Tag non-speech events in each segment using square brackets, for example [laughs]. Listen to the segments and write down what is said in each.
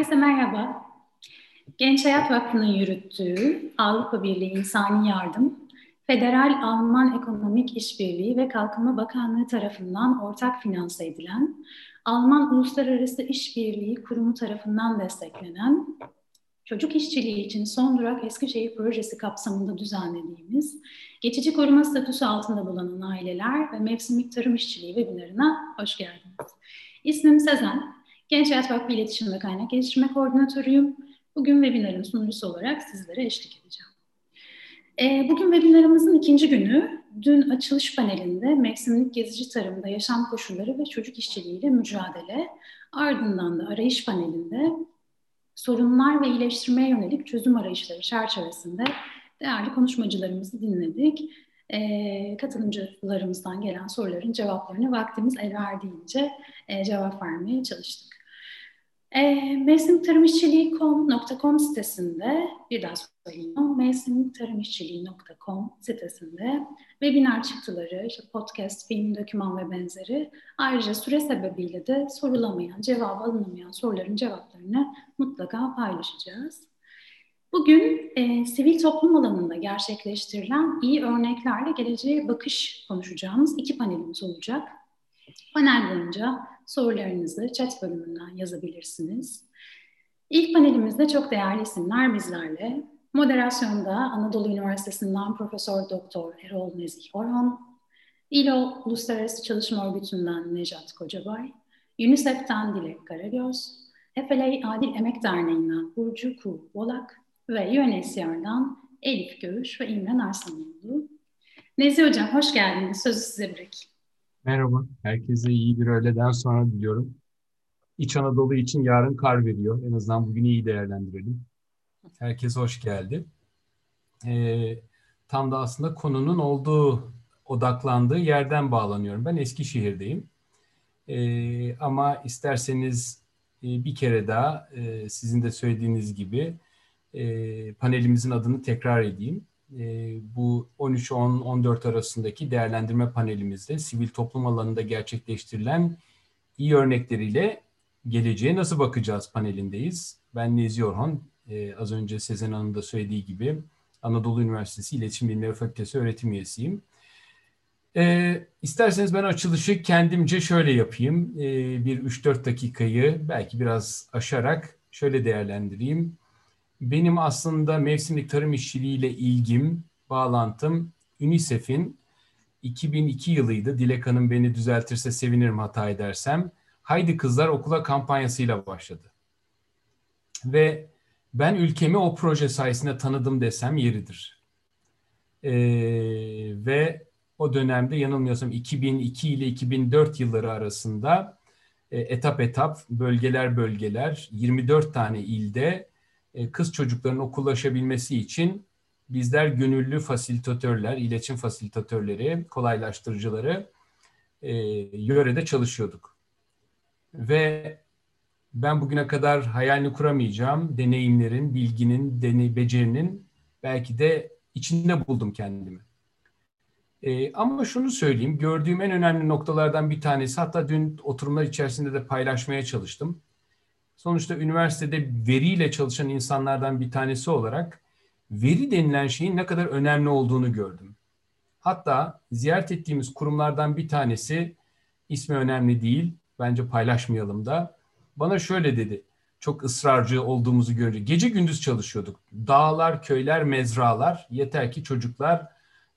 Herkese merhaba. Genç Hayat Vakfı'nın yürüttüğü Avrupa Birliği İnsani Yardım, Federal Alman Ekonomik İşbirliği ve Kalkınma Bakanlığı tarafından ortak finanse edilen, Alman Uluslararası İşbirliği Kurumu tarafından desteklenen, çocuk işçiliği için son durak Eskişehir projesi kapsamında düzenlediğimiz, geçici koruma statüsü altında bulunan aileler ve mevsimlik tarım işçiliği webinarına hoş geldiniz. İsmim Sezen, Genç Hayat Vakfı İletişim ve Kaynak Geliştirme Koordinatörüyüm. Bugün webinarın sunucusu olarak sizlere eşlik edeceğim. E, bugün webinarımızın ikinci günü. Dün açılış panelinde mevsimlik gezici tarımda yaşam koşulları ve çocuk işçiliğiyle mücadele. Ardından da arayış panelinde sorunlar ve iyileştirmeye yönelik çözüm arayışları çerçevesinde değerli konuşmacılarımızı dinledik. E, katılımcılarımızdan gelen soruların cevaplarını vaktimiz el verdiğince e, cevap vermeye çalıştık. E, mevsimtarımişçiliği.com sitesinde bir daha söyleyeyim. mevsimtarımişçiliği.com sitesinde webinar çıktıları, işte podcast, film, doküman ve benzeri ayrıca süre sebebiyle de sorulamayan, cevap alınamayan soruların cevaplarını mutlaka paylaşacağız. Bugün e, sivil toplum alanında gerçekleştirilen iyi örneklerle geleceğe bakış konuşacağımız iki panelimiz olacak. Panel boyunca sorularınızı chat bölümünden yazabilirsiniz. İlk panelimizde çok değerli isimler bizlerle. Moderasyonda Anadolu Üniversitesi'nden Profesör Doktor Erol Nezih Orhan, İLO Uluslararası Çalışma Örgütü'nden Nejat Kocabay, UNICEF'ten Dilek Karagöz, FLA Adil Emek Derneği'nden Burcu Kuğ Bolak ve UNHCR'dan Elif Göğüş ve İmren Arsanoğlu. Nezih Hocam hoş geldiniz. Sözü size bırakayım. Merhaba, herkese iyi bir öğleden sonra diliyorum. İç Anadolu için yarın kar veriyor. En azından bugünü iyi değerlendirelim. Herkes hoş geldi. Ee, tam da aslında konunun olduğu, odaklandığı yerden bağlanıyorum. Ben Eskişehir'deyim. Ee, ama isterseniz e, bir kere daha e, sizin de söylediğiniz gibi e, panelimizin adını tekrar edeyim e, bu 13-10-14 arasındaki değerlendirme panelimizde sivil toplum alanında gerçekleştirilen iyi örnekleriyle geleceğe nasıl bakacağız panelindeyiz. Ben Nezi Orhan, e, az önce Sezen Hanım da söylediği gibi Anadolu Üniversitesi İletişim Bilimleri Fakültesi öğretim üyesiyim. E, isterseniz ben açılışı kendimce şöyle yapayım. E, bir 3-4 dakikayı belki biraz aşarak şöyle değerlendireyim benim aslında mevsimlik tarım işçiliğiyle ilgim, bağlantım UNICEF'in 2002 yılıydı. Dilek Hanım beni düzeltirse sevinirim hata edersem. Haydi Kızlar Okula kampanyasıyla başladı. Ve ben ülkemi o proje sayesinde tanıdım desem yeridir. Ee, ve o dönemde yanılmıyorsam 2002 ile 2004 yılları arasında e, etap etap, bölgeler bölgeler 24 tane ilde kız çocukların okullaşabilmesi için bizler gönüllü fasilitatörler, iletişim fasilitatörleri, kolaylaştırıcıları e, yörede çalışıyorduk. Ve ben bugüne kadar hayalini kuramayacağım deneyimlerin, bilginin, deney, becerinin belki de içinde buldum kendimi. E, ama şunu söyleyeyim, gördüğüm en önemli noktalardan bir tanesi, hatta dün oturumlar içerisinde de paylaşmaya çalıştım sonuçta üniversitede veriyle çalışan insanlardan bir tanesi olarak veri denilen şeyin ne kadar önemli olduğunu gördüm. Hatta ziyaret ettiğimiz kurumlardan bir tanesi ismi önemli değil, bence paylaşmayalım da. Bana şöyle dedi, çok ısrarcı olduğumuzu görünce. Gece gündüz çalışıyorduk. Dağlar, köyler, mezralar. Yeter ki çocuklar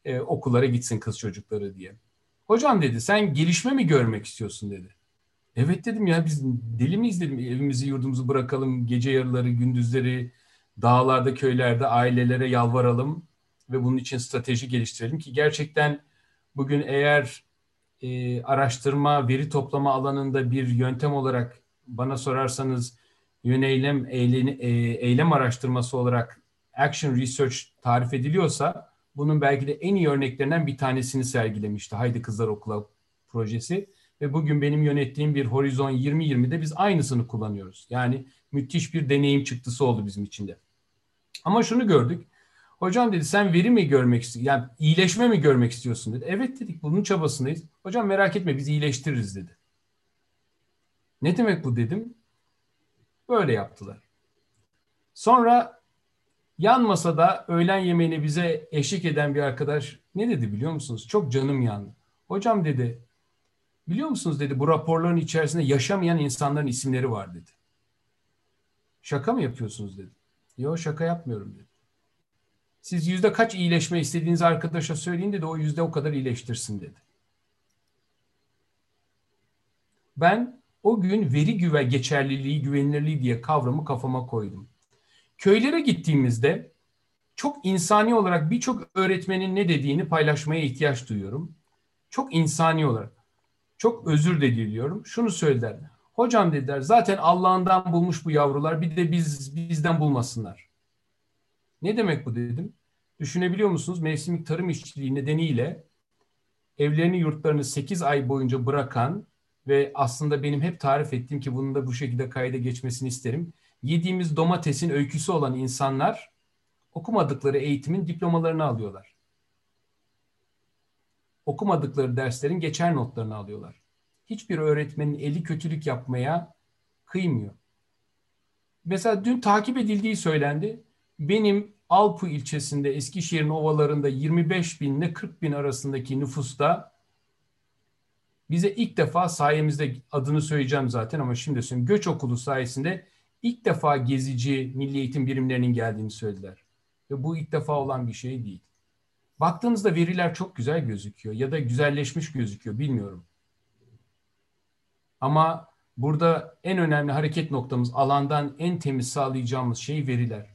e, okullara gitsin kız çocukları diye. Hocam dedi sen gelişme mi görmek istiyorsun dedi. Evet dedim ya biz deli miyiz dedim. Evimizi yurdumuzu bırakalım gece yarıları gündüzleri dağlarda köylerde ailelere yalvaralım ve bunun için strateji geliştirelim ki gerçekten bugün eğer e, araştırma veri toplama alanında bir yöntem olarak bana sorarsanız yöneylem eylem, e, eylem araştırması olarak action research tarif ediliyorsa bunun belki de en iyi örneklerinden bir tanesini sergilemişti Haydi Kızlar Okula projesi ve bugün benim yönettiğim bir Horizon 2020'de biz aynısını kullanıyoruz. Yani müthiş bir deneyim çıktısı oldu bizim için de. Ama şunu gördük. Hocam dedi sen veri mi görmek istiyorsun? Yani iyileşme mi görmek istiyorsun dedi. Evet dedik bunun çabasındayız. Hocam merak etme biz iyileştiririz dedi. Ne demek bu dedim. Böyle yaptılar. Sonra yan masada öğlen yemeğini bize eşlik eden bir arkadaş ne dedi biliyor musunuz? Çok canım yandı. Hocam dedi, biliyor musunuz dedi bu raporların içerisinde yaşamayan insanların isimleri var dedi. Şaka mı yapıyorsunuz dedi. Yok şaka yapmıyorum dedi. Siz yüzde kaç iyileşme istediğiniz arkadaşa söyleyin dedi o yüzde o kadar iyileştirsin dedi. Ben o gün veri güve geçerliliği, güvenilirliği diye kavramı kafama koydum. Köylere gittiğimizde çok insani olarak birçok öğretmenin ne dediğini paylaşmaya ihtiyaç duyuyorum. Çok insani olarak. Çok özür de diliyorum. Şunu söylediler. Hocam dediler zaten Allah'ından bulmuş bu yavrular bir de biz bizden bulmasınlar. Ne demek bu dedim. Düşünebiliyor musunuz? Mevsimlik tarım işçiliği nedeniyle evlerini yurtlarını 8 ay boyunca bırakan ve aslında benim hep tarif ettiğim ki bunun da bu şekilde kayda geçmesini isterim. Yediğimiz domatesin öyküsü olan insanlar okumadıkları eğitimin diplomalarını alıyorlar. Okumadıkları derslerin geçer notlarını alıyorlar. Hiçbir öğretmenin eli kötülük yapmaya kıymıyor. Mesela dün takip edildiği söylendi. Benim Alpu ilçesinde Eskişehir'in ovalarında 25 bin ile 40 bin arasındaki nüfusta bize ilk defa sayemizde adını söyleyeceğim zaten ama şimdi söyleyeyim. Göç okulu sayesinde ilk defa gezici milli eğitim birimlerinin geldiğini söylediler. Ve bu ilk defa olan bir şey değil. Baktığınızda veriler çok güzel gözüküyor ya da güzelleşmiş gözüküyor bilmiyorum. Ama burada en önemli hareket noktamız alandan en temiz sağlayacağımız şey veriler.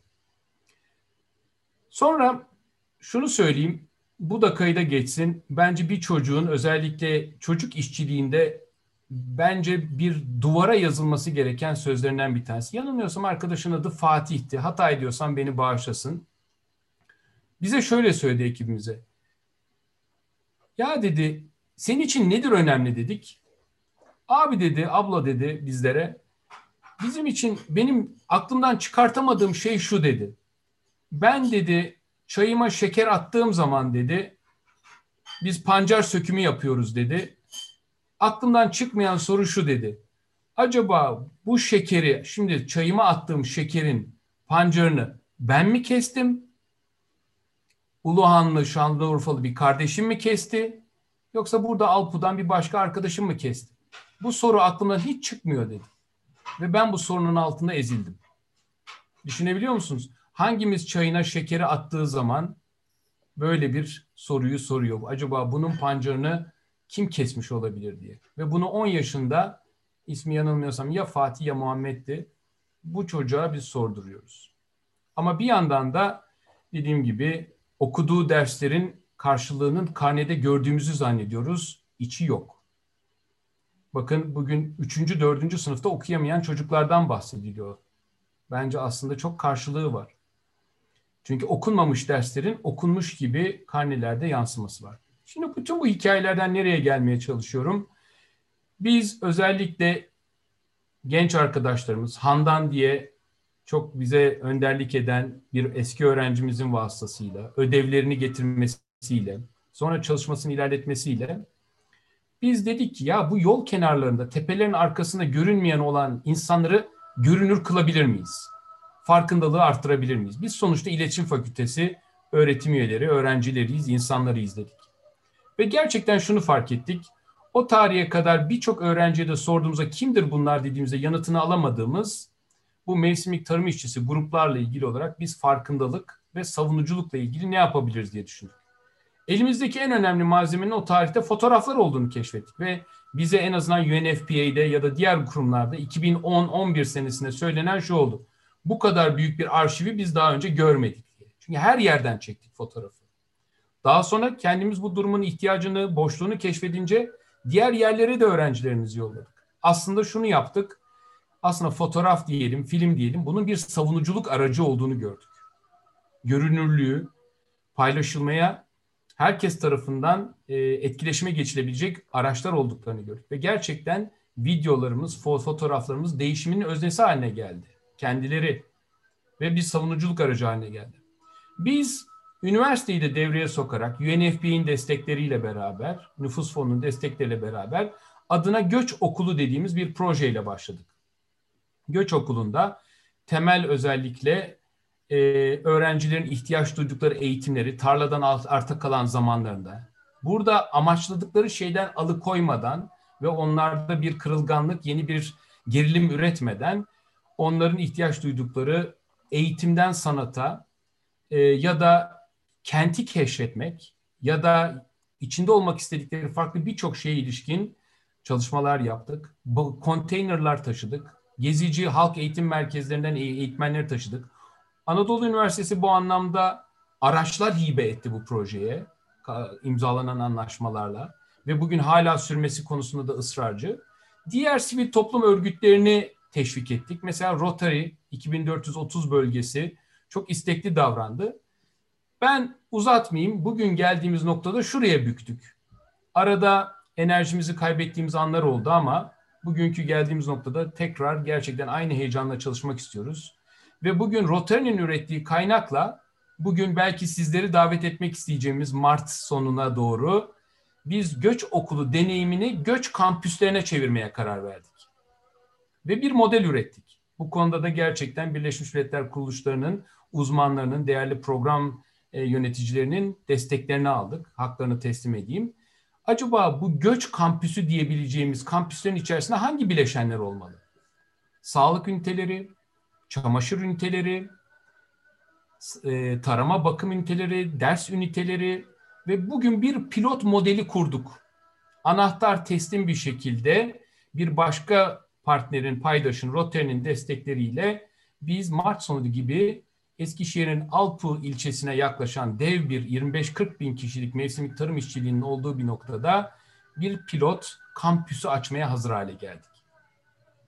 Sonra şunu söyleyeyim, bu da kayda geçsin. Bence bir çocuğun özellikle çocuk işçiliğinde bence bir duvara yazılması gereken sözlerinden bir tanesi. Yanılmıyorsam arkadaşın adı Fatih'ti. Hata ediyorsam beni bağışlasın. Bize şöyle söyledi ekibimize. Ya dedi, senin için nedir önemli dedik. Abi dedi, abla dedi bizlere. Bizim için benim aklımdan çıkartamadığım şey şu dedi. Ben dedi çayıma şeker attığım zaman dedi biz pancar sökümü yapıyoruz dedi. Aklımdan çıkmayan soru şu dedi. Acaba bu şekeri şimdi çayıma attığım şekerin pancarını ben mi kestim? Uluhanlı Şanlıurfalı bir kardeşim mi kesti? Yoksa burada Alpu'dan bir başka arkadaşım mı kesti? Bu soru aklımdan hiç çıkmıyor dedi. Ve ben bu sorunun altında ezildim. Düşünebiliyor musunuz? Hangimiz çayına şekeri attığı zaman böyle bir soruyu soruyor. Acaba bunun pancarını kim kesmiş olabilir diye. Ve bunu 10 yaşında ismi yanılmıyorsam ya Fatih ya Muhammed'di. Bu çocuğa biz sorduruyoruz. Ama bir yandan da dediğim gibi okuduğu derslerin karşılığının karnede gördüğümüzü zannediyoruz. İçi yok. Bakın bugün 3. 4. sınıfta okuyamayan çocuklardan bahsediliyor. Bence aslında çok karşılığı var. Çünkü okunmamış derslerin okunmuş gibi karnelerde yansıması var. Şimdi bütün bu hikayelerden nereye gelmeye çalışıyorum? Biz özellikle genç arkadaşlarımız Handan diye çok bize önderlik eden bir eski öğrencimizin vasıtasıyla, ödevlerini getirmesiyle, sonra çalışmasını ilerletmesiyle biz dedik ki ya bu yol kenarlarında, tepelerin arkasında görünmeyen olan insanları görünür kılabilir miyiz? Farkındalığı arttırabilir miyiz? Biz sonuçta iletişim fakültesi öğretim üyeleri, öğrencileriyiz, insanları izledik. Ve gerçekten şunu fark ettik. O tarihe kadar birçok öğrenciye de sorduğumuzda kimdir bunlar dediğimizde yanıtını alamadığımız bu mevsimlik tarım işçisi gruplarla ilgili olarak biz farkındalık ve savunuculukla ilgili ne yapabiliriz diye düşündük. Elimizdeki en önemli malzemenin o tarihte fotoğraflar olduğunu keşfettik ve bize en azından UNFPA'de ya da diğer kurumlarda 2010-11 senesinde söylenen şu oldu. Bu kadar büyük bir arşivi biz daha önce görmedik diye. Çünkü her yerden çektik fotoğrafı. Daha sonra kendimiz bu durumun ihtiyacını, boşluğunu keşfedince diğer yerlere de öğrencilerimizi yolladık. Aslında şunu yaptık. Aslında fotoğraf diyelim, film diyelim bunun bir savunuculuk aracı olduğunu gördük. Görünürlüğü, paylaşılmaya herkes tarafından e, etkileşime geçilebilecek araçlar olduklarını gördük. Ve gerçekten videolarımız, fotoğraflarımız değişimin öznesi haline geldi. Kendileri ve bir savunuculuk aracı haline geldi. Biz Üniversiteyi de devreye sokarak UNFP'nin destekleriyle beraber, nüfus fonunun destekleriyle beraber adına göç okulu dediğimiz bir projeyle başladık. Göç okulunda temel özellikle e, öğrencilerin ihtiyaç duydukları eğitimleri tarladan arta kalan zamanlarında burada amaçladıkları şeyden alıkoymadan ve onlarda bir kırılganlık, yeni bir gerilim üretmeden onların ihtiyaç duydukları eğitimden sanata e, ya da kenti keşfetmek ya da içinde olmak istedikleri farklı birçok şeye ilişkin çalışmalar yaptık. Bu konteynerlar taşıdık. Gezici halk eğitim merkezlerinden eğitmenleri taşıdık. Anadolu Üniversitesi bu anlamda araçlar hibe etti bu projeye imzalanan anlaşmalarla ve bugün hala sürmesi konusunda da ısrarcı. Diğer sivil toplum örgütlerini teşvik ettik. Mesela Rotary 2430 bölgesi çok istekli davrandı. Ben uzatmayayım. Bugün geldiğimiz noktada şuraya büktük. Arada enerjimizi kaybettiğimiz anlar oldu ama bugünkü geldiğimiz noktada tekrar gerçekten aynı heyecanla çalışmak istiyoruz. Ve bugün Rotary'nin ürettiği kaynakla bugün belki sizleri davet etmek isteyeceğimiz Mart sonuna doğru biz göç okulu deneyimini göç kampüslerine çevirmeye karar verdik. Ve bir model ürettik. Bu konuda da gerçekten Birleşmiş Milletler kuruluşlarının, uzmanlarının, değerli program e, yöneticilerinin desteklerini aldık. Haklarını teslim edeyim. Acaba bu göç kampüsü diyebileceğimiz kampüslerin içerisinde hangi bileşenler olmalı? Sağlık üniteleri, çamaşır üniteleri, e, tarama bakım üniteleri, ders üniteleri ve bugün bir pilot modeli kurduk. Anahtar teslim bir şekilde bir başka partnerin, paydaşın, Rotary'nin destekleriyle biz Mart sonu gibi Eskişehir'in Alpu ilçesine yaklaşan dev bir 25-40 bin kişilik mevsimlik tarım işçiliğinin olduğu bir noktada bir pilot kampüsü açmaya hazır hale geldik.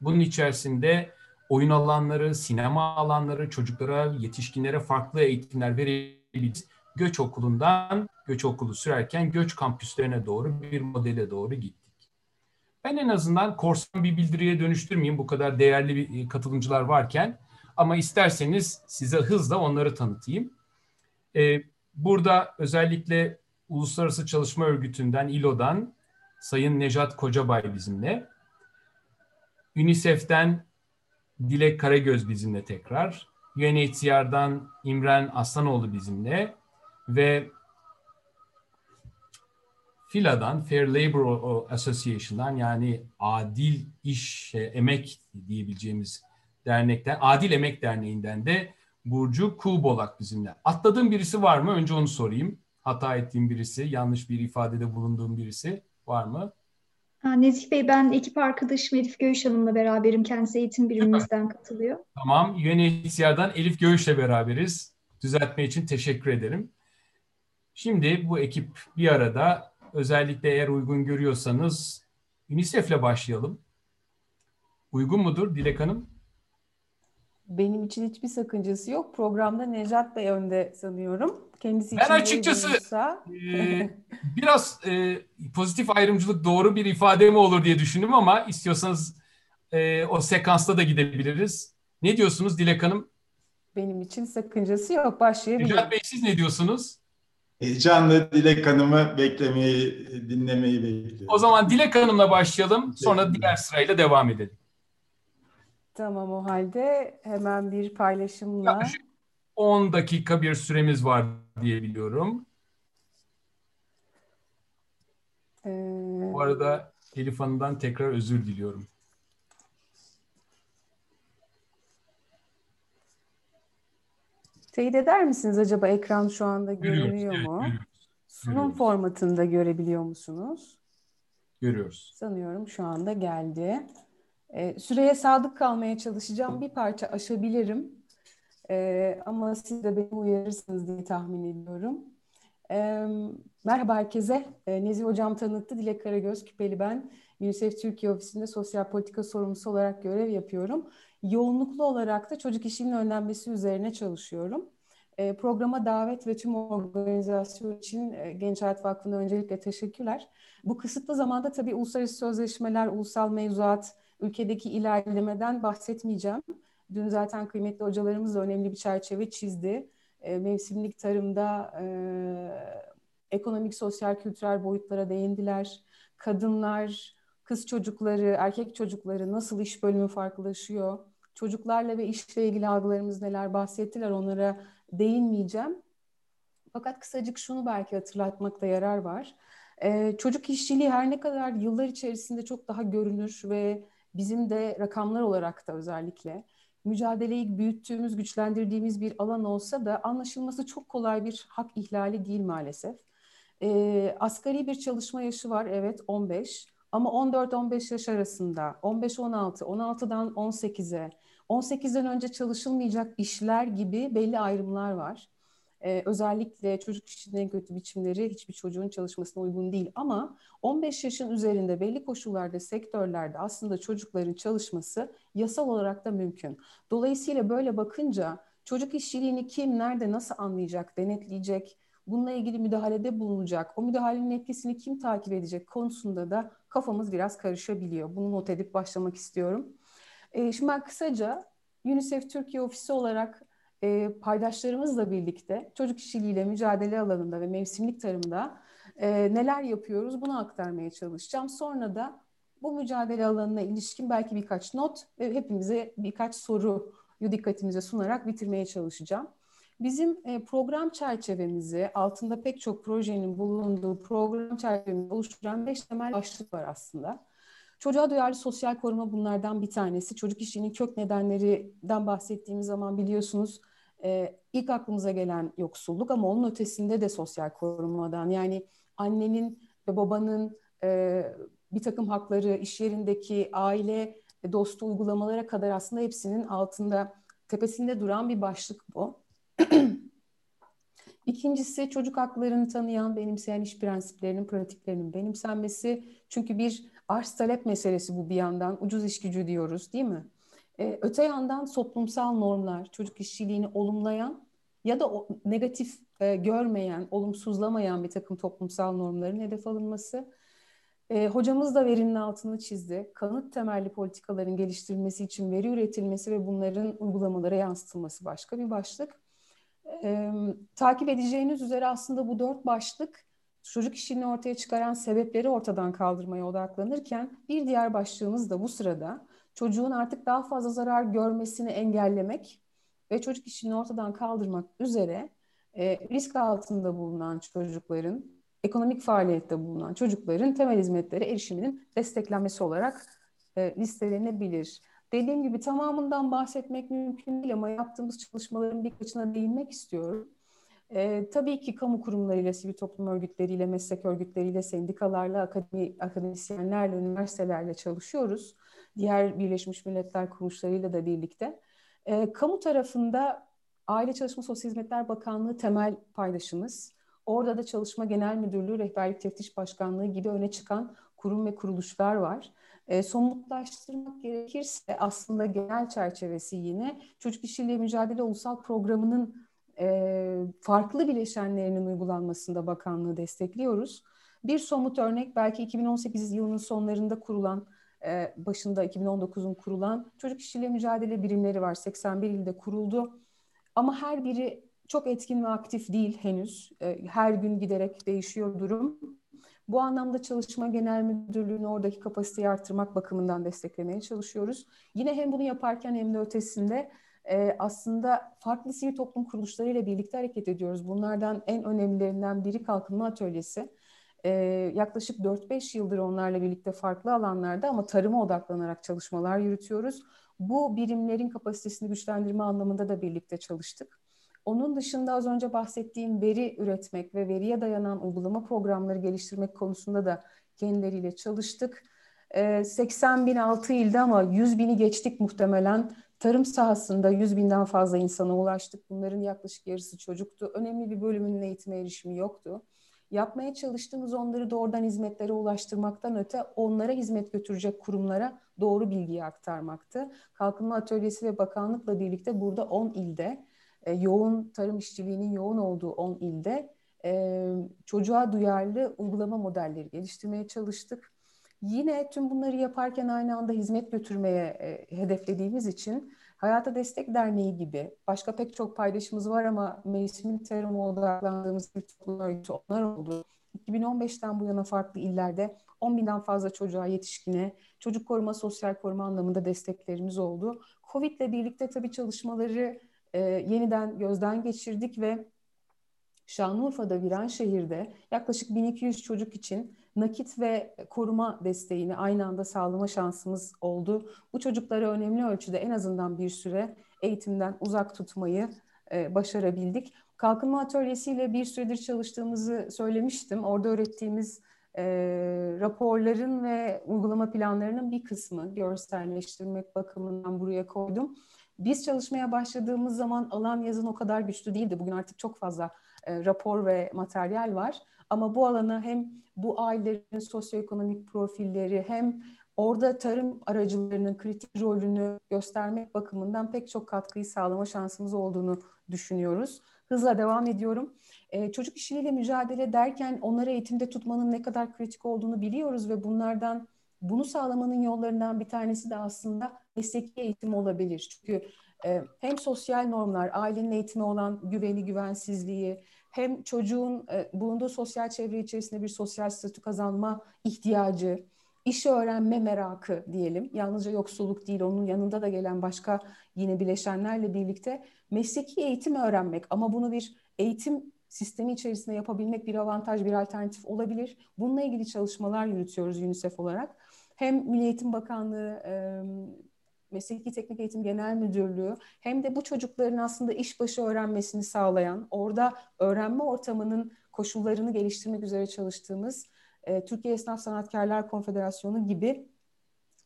Bunun içerisinde oyun alanları, sinema alanları, çocuklara, yetişkinlere farklı eğitimler verebiliriz. Göç okulundan, göç okulu sürerken göç kampüslerine doğru bir modele doğru gittik. Ben en azından korsan bir bildiriye dönüştürmeyeyim bu kadar değerli bir katılımcılar varken ama isterseniz size hızla onları tanıtayım. Ee, burada özellikle Uluslararası Çalışma Örgütü'nden, İLO'dan Sayın Nejat Kocabay bizimle. UNICEF'ten Dilek Karagöz bizimle tekrar. UNHCR'dan İmren Aslanoğlu bizimle ve FILA'dan Fair Labor Association'dan yani adil iş, e, emek diyebileceğimiz dernekten, Adil Emek Derneği'nden de Burcu Kuğbolak bizimle. Atladığım birisi var mı? Önce onu sorayım. Hata ettiğim birisi, yanlış bir ifadede bulunduğum birisi var mı? Ha, Nezih Bey ben ekip arkadaşım Elif Göğüş Hanım'la beraberim. Kendisi eğitim birimimizden katılıyor. Tamam. UNHCR'dan Elif Göğüş'le beraberiz. Düzeltme için teşekkür ederim. Şimdi bu ekip bir arada özellikle eğer uygun görüyorsanız UNICEF'le başlayalım. Uygun mudur Dilek Hanım? Benim için hiçbir sakıncası yok. Programda Nejat Bey önde sanıyorum. Kendisi ben açıkçası e, biraz e, pozitif ayrımcılık doğru bir ifade mi olur diye düşündüm ama istiyorsanız e, o sekansta da gidebiliriz. Ne diyorsunuz Dilek Hanım? Benim için sakıncası yok. Başlayabiliriz. Nejat Bey siz ne diyorsunuz? Heyecanla Dilek Hanım'ı beklemeyi, dinlemeyi bekliyorum. O zaman Dilek Hanım'la başlayalım. Sonra diğer sırayla devam edelim. Tamam o halde hemen bir paylaşımla. Yaklaşık 10 dakika bir süremiz var diye biliyorum. Ee... Bu arada Elif Hanım'dan tekrar özür diliyorum. Teyit eder misiniz acaba ekran şu anda görünüyor evet, mu? Görüyoruz. Sunum görüyoruz. formatında görebiliyor musunuz? Görüyoruz. Sanıyorum şu anda geldi. E, süreye sadık kalmaya çalışacağım. Bir parça aşabilirim. E, ama siz de beni uyarırsınız diye tahmin ediyorum. E, merhaba herkese. E, Nezih Hocam tanıttı. Dilek Karagöz Küpeli ben. UNICEF Türkiye Ofisi'nde sosyal politika sorumlusu olarak görev yapıyorum. Yoğunluklu olarak da çocuk işinin önlenmesi üzerine çalışıyorum. E, programa davet ve tüm organizasyon için e, Genç Hayat Vakfı'na öncelikle teşekkürler. Bu kısıtlı zamanda tabii uluslararası sözleşmeler, ulusal mevzuat, ülkedeki ilerlemeden bahsetmeyeceğim. Dün zaten kıymetli hocalarımız da önemli bir çerçeve çizdi. E, mevsimlik tarımda e, ekonomik, sosyal, kültürel boyutlara değindiler. Kadınlar, kız çocukları, erkek çocukları nasıl iş bölümü farklılaşıyor? Çocuklarla ve işle ilgili algılarımız neler bahsettiler onlara değinmeyeceğim. Fakat kısacık şunu belki hatırlatmakta yarar var. Ee, çocuk işçiliği her ne kadar yıllar içerisinde çok daha görünür ve bizim de rakamlar olarak da özellikle mücadeleyi büyüttüğümüz, güçlendirdiğimiz bir alan olsa da anlaşılması çok kolay bir hak ihlali değil maalesef. Ee, asgari bir çalışma yaşı var evet 15 ama 14-15 yaş arasında 15-16, 16'dan 18'e, 18'den önce çalışılmayacak işler gibi belli ayrımlar var. Ee, özellikle çocuk işçiliğinin kötü biçimleri hiçbir çocuğun çalışmasına uygun değil. Ama 15 yaşın üzerinde belli koşullarda, sektörlerde aslında çocukların çalışması yasal olarak da mümkün. Dolayısıyla böyle bakınca çocuk işçiliğini kim, nerede, nasıl anlayacak, denetleyecek, bununla ilgili müdahalede bulunacak, o müdahalenin etkisini kim takip edecek konusunda da kafamız biraz karışabiliyor. Bunu not edip başlamak istiyorum. E, şimdi ben kısaca UNICEF Türkiye Ofisi olarak e, paydaşlarımızla birlikte çocuk işçiliğiyle mücadele alanında ve mevsimlik tarımda e, neler yapıyoruz bunu aktarmaya çalışacağım. Sonra da bu mücadele alanına ilişkin belki birkaç not ve hepimize birkaç soruyu dikkatimize sunarak bitirmeye çalışacağım. Bizim program çerçevemizi altında pek çok projenin bulunduğu program çerçevemizi oluşturan beş temel başlık var aslında. Çocuğa duyarlı sosyal koruma bunlardan bir tanesi. Çocuk işinin kök nedenlerinden bahsettiğimiz zaman biliyorsunuz e, ilk aklımıza gelen yoksulluk ama onun ötesinde de sosyal korumadan yani annenin ve babanın e, bir takım hakları, iş yerindeki aile dostu uygulamalara kadar aslında hepsinin altında tepesinde duran bir başlık bu. [clears throat] İkincisi çocuk haklarını tanıyan, benimseyen iş prensiplerinin, pratiklerinin benimsenmesi. Çünkü bir arz talep meselesi bu bir yandan. Ucuz iş gücü diyoruz değil mi? Ee, öte yandan toplumsal normlar, çocuk işçiliğini olumlayan ya da o, negatif e, görmeyen, olumsuzlamayan bir takım toplumsal normların hedef alınması. E, hocamız da verinin altını çizdi. Kanıt temelli politikaların geliştirilmesi için veri üretilmesi ve bunların uygulamalara yansıtılması başka bir başlık. E, takip edeceğiniz üzere aslında bu dört başlık çocuk işini ortaya çıkaran sebepleri ortadan kaldırmaya odaklanırken bir diğer başlığımız da bu sırada çocuğun artık daha fazla zarar görmesini engellemek ve çocuk işini ortadan kaldırmak üzere e, risk altında bulunan çocukların, ekonomik faaliyette bulunan çocukların temel hizmetlere erişiminin desteklenmesi olarak e, listelenebilir. Dediğim gibi tamamından bahsetmek mümkün değil ama yaptığımız çalışmaların birkaçına değinmek istiyorum. E, tabii ki kamu kurumlarıyla, sivil toplum örgütleriyle, meslek örgütleriyle, sendikalarla, akademi, akademisyenlerle, üniversitelerle çalışıyoruz. Diğer Birleşmiş Milletler kuruluşlarıyla da birlikte. E, kamu tarafında Aile Çalışma Sosyal Hizmetler Bakanlığı temel paydaşımız. Orada da Çalışma Genel Müdürlüğü, Rehberlik Teftiş Başkanlığı gibi öne çıkan kurum ve kuruluşlar var. E, somutlaştırmak gerekirse aslında genel çerçevesi yine Çocuk İşçiliği Mücadele Ulusal Programı'nın e, farklı bileşenlerinin uygulanmasında bakanlığı destekliyoruz. Bir somut örnek belki 2018 yılının sonlarında kurulan, e, başında 2019'un kurulan çocuk işçiliği mücadele birimleri var. 81 ilde kuruldu. Ama her biri çok etkin ve aktif değil henüz. E, her gün giderek değişiyor durum. Bu anlamda Çalışma Genel Müdürlüğü'nü oradaki kapasiteyi arttırmak bakımından desteklemeye çalışıyoruz. Yine hem bunu yaparken hem de ötesinde e, aslında farklı sivil toplum kuruluşlarıyla birlikte hareket ediyoruz. Bunlardan en önemlilerinden biri Kalkınma Atölyesi. E, yaklaşık 4-5 yıldır onlarla birlikte farklı alanlarda ama tarıma odaklanarak çalışmalar yürütüyoruz. Bu birimlerin kapasitesini güçlendirme anlamında da birlikte çalıştık. Onun dışında az önce bahsettiğim veri üretmek ve veriye dayanan uygulama programları geliştirmek konusunda da kendileriyle çalıştık. 80 bin 6 ilde ama 100 bini geçtik muhtemelen. Tarım sahasında 100 binden fazla insana ulaştık. Bunların yaklaşık yarısı çocuktu. Önemli bir bölümünün eğitime erişimi yoktu. Yapmaya çalıştığımız onları doğrudan hizmetlere ulaştırmaktan öte onlara hizmet götürecek kurumlara doğru bilgiyi aktarmaktı. Kalkınma Atölyesi ve Bakanlıkla birlikte burada 10 ilde e, yoğun tarım işçiliğinin yoğun olduğu 10 ilde e, çocuğa duyarlı uygulama modelleri geliştirmeye çalıştık. Yine tüm bunları yaparken aynı anda hizmet götürmeye e, hedeflediğimiz için Hayata Destek Derneği gibi başka pek çok paydaşımız var ama mevsimin tarıma odaklandığımız bir toplum örgütü onlar oldu. 2015'ten bu yana farklı illerde 10 binden fazla çocuğa, yetişkine, çocuk koruma, sosyal koruma anlamında desteklerimiz oldu. Covid ile birlikte tabii çalışmaları e, yeniden gözden geçirdik ve Şanlıurfa'da Viranşehir'de yaklaşık 1200 çocuk için nakit ve koruma desteğini aynı anda sağlama şansımız oldu. Bu çocukları önemli ölçüde en azından bir süre eğitimden uzak tutmayı e, başarabildik. Kalkınma Atölyesi ile bir süredir çalıştığımızı söylemiştim. Orada öğrettiğimiz e, raporların ve uygulama planlarının bir kısmı görselleştirmek bakımından buraya koydum. Biz çalışmaya başladığımız zaman alan yazın o kadar güçlü değildi. Bugün artık çok fazla e, rapor ve materyal var. Ama bu alana hem bu ailelerin sosyoekonomik profilleri hem orada tarım aracılarının kritik rolünü göstermek bakımından pek çok katkıyı sağlama şansımız olduğunu düşünüyoruz. Hızla devam ediyorum. Ee, çocuk işçiliğiyle mücadele derken onları eğitimde tutmanın ne kadar kritik olduğunu biliyoruz ve bunlardan bunu sağlamanın yollarından bir tanesi de aslında mesleki eğitim olabilir. Çünkü e, hem sosyal normlar, ailenin eğitimi olan güveni, güvensizliği, hem çocuğun e, bulunduğu sosyal çevre içerisinde bir sosyal statü kazanma ihtiyacı, iş öğrenme merakı diyelim. Yalnızca yoksulluk değil, onun yanında da gelen başka yine bileşenlerle birlikte mesleki eğitim öğrenmek ama bunu bir eğitim sistemi içerisinde yapabilmek bir avantaj, bir alternatif olabilir. Bununla ilgili çalışmalar yürütüyoruz UNICEF olarak. Hem Milli Eğitim Bakanlığı, Mesleki Teknik Eğitim Genel Müdürlüğü hem de bu çocukların aslında işbaşı öğrenmesini sağlayan, orada öğrenme ortamının koşullarını geliştirmek üzere çalıştığımız e, Türkiye Esnaf Sanatkarlar Konfederasyonu gibi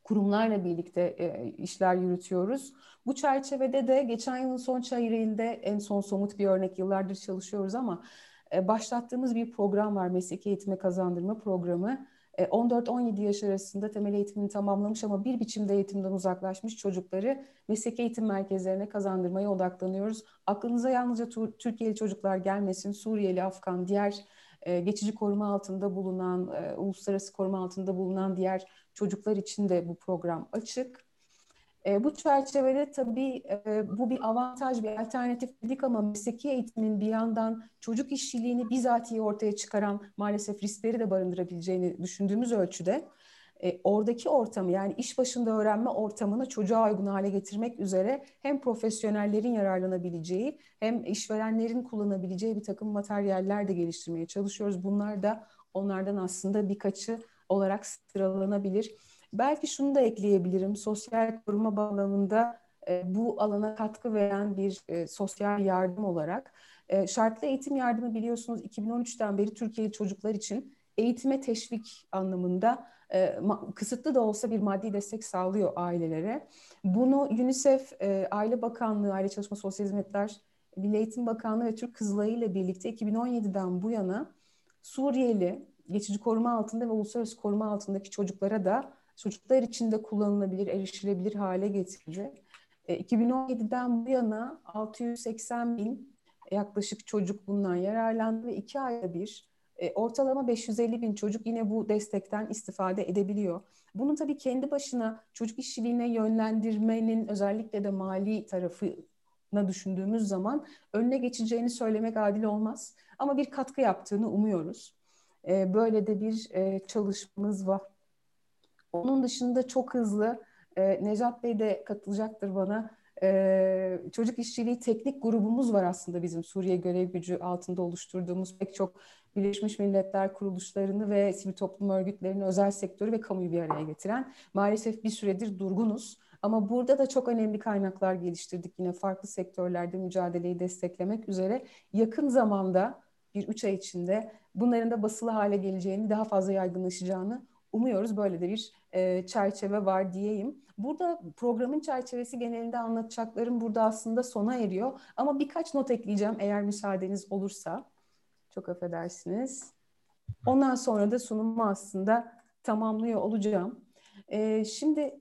kurumlarla birlikte e, işler yürütüyoruz. Bu çerçevede de geçen yılın son çeyreğinde en son somut bir örnek yıllardır çalışıyoruz ama e, başlattığımız bir program var mesleki eğitime kazandırma programı. 14-17 e, yaş arasında temel eğitimini tamamlamış ama bir biçimde eğitimden uzaklaşmış çocukları mesleki eğitim merkezlerine kazandırmaya odaklanıyoruz. Aklınıza yalnızca Türkiye'li çocuklar gelmesin, Suriyeli, Afgan, diğer e, geçici koruma altında bulunan, e, uluslararası koruma altında bulunan diğer çocuklar için de bu program açık. E, bu çerçevede tabii e, bu bir avantaj, bir alternatif dedik ama mesleki eğitimin bir yandan çocuk işçiliğini bizatihi ortaya çıkaran maalesef riskleri de barındırabileceğini düşündüğümüz ölçüde e, oradaki ortamı yani iş başında öğrenme ortamını çocuğa uygun hale getirmek üzere hem profesyonellerin yararlanabileceği hem işverenlerin kullanabileceği bir takım materyaller de geliştirmeye çalışıyoruz. Bunlar da onlardan aslında birkaçı olarak sıralanabilir. Belki şunu da ekleyebilirim. Sosyal koruma bağlamında e, bu alana katkı veren bir e, sosyal yardım olarak. E, şartlı eğitim yardımı biliyorsunuz 2013'ten beri Türkiye'li çocuklar için eğitime teşvik anlamında e, kısıtlı da olsa bir maddi destek sağlıyor ailelere. Bunu UNICEF, e, Aile Bakanlığı, Aile Çalışma Sosyal Hizmetler, Milli Eğitim Bakanlığı ve Türk Kızılayı ile birlikte 2017'den bu yana Suriyeli, geçici koruma altında ve uluslararası koruma altındaki çocuklara da çocuklar için de kullanılabilir, erişilebilir hale getirdi. E, 2017'den bu yana 680 bin yaklaşık çocuk bundan yararlandı ve iki ayda bir e, ortalama 550 bin çocuk yine bu destekten istifade edebiliyor. Bunun tabii kendi başına çocuk işçiliğine yönlendirmenin özellikle de mali tarafına düşündüğümüz zaman önüne geçeceğini söylemek adil olmaz. Ama bir katkı yaptığını umuyoruz. E, böyle de bir e, çalışmamız var. Onun dışında çok hızlı e, Necat Bey de katılacaktır bana. E, çocuk işçiliği teknik grubumuz var aslında bizim Suriye görev gücü altında oluşturduğumuz pek çok Birleşmiş Milletler kuruluşlarını ve sivil toplum örgütlerini, özel sektörü ve kamuyu bir araya getiren maalesef bir süredir durgunuz. Ama burada da çok önemli kaynaklar geliştirdik yine farklı sektörlerde mücadeleyi desteklemek üzere. Yakın zamanda bir üç ay içinde bunların da basılı hale geleceğini, daha fazla yaygınlaşacağını umuyoruz. Böyle de bir e, çerçeve var diyeyim. Burada programın çerçevesi genelinde anlatacaklarım burada aslında sona eriyor. Ama birkaç not ekleyeceğim eğer müsaadeniz olursa. Çok affedersiniz. Ondan sonra da sunumu aslında tamamlıyor olacağım. Ee, şimdi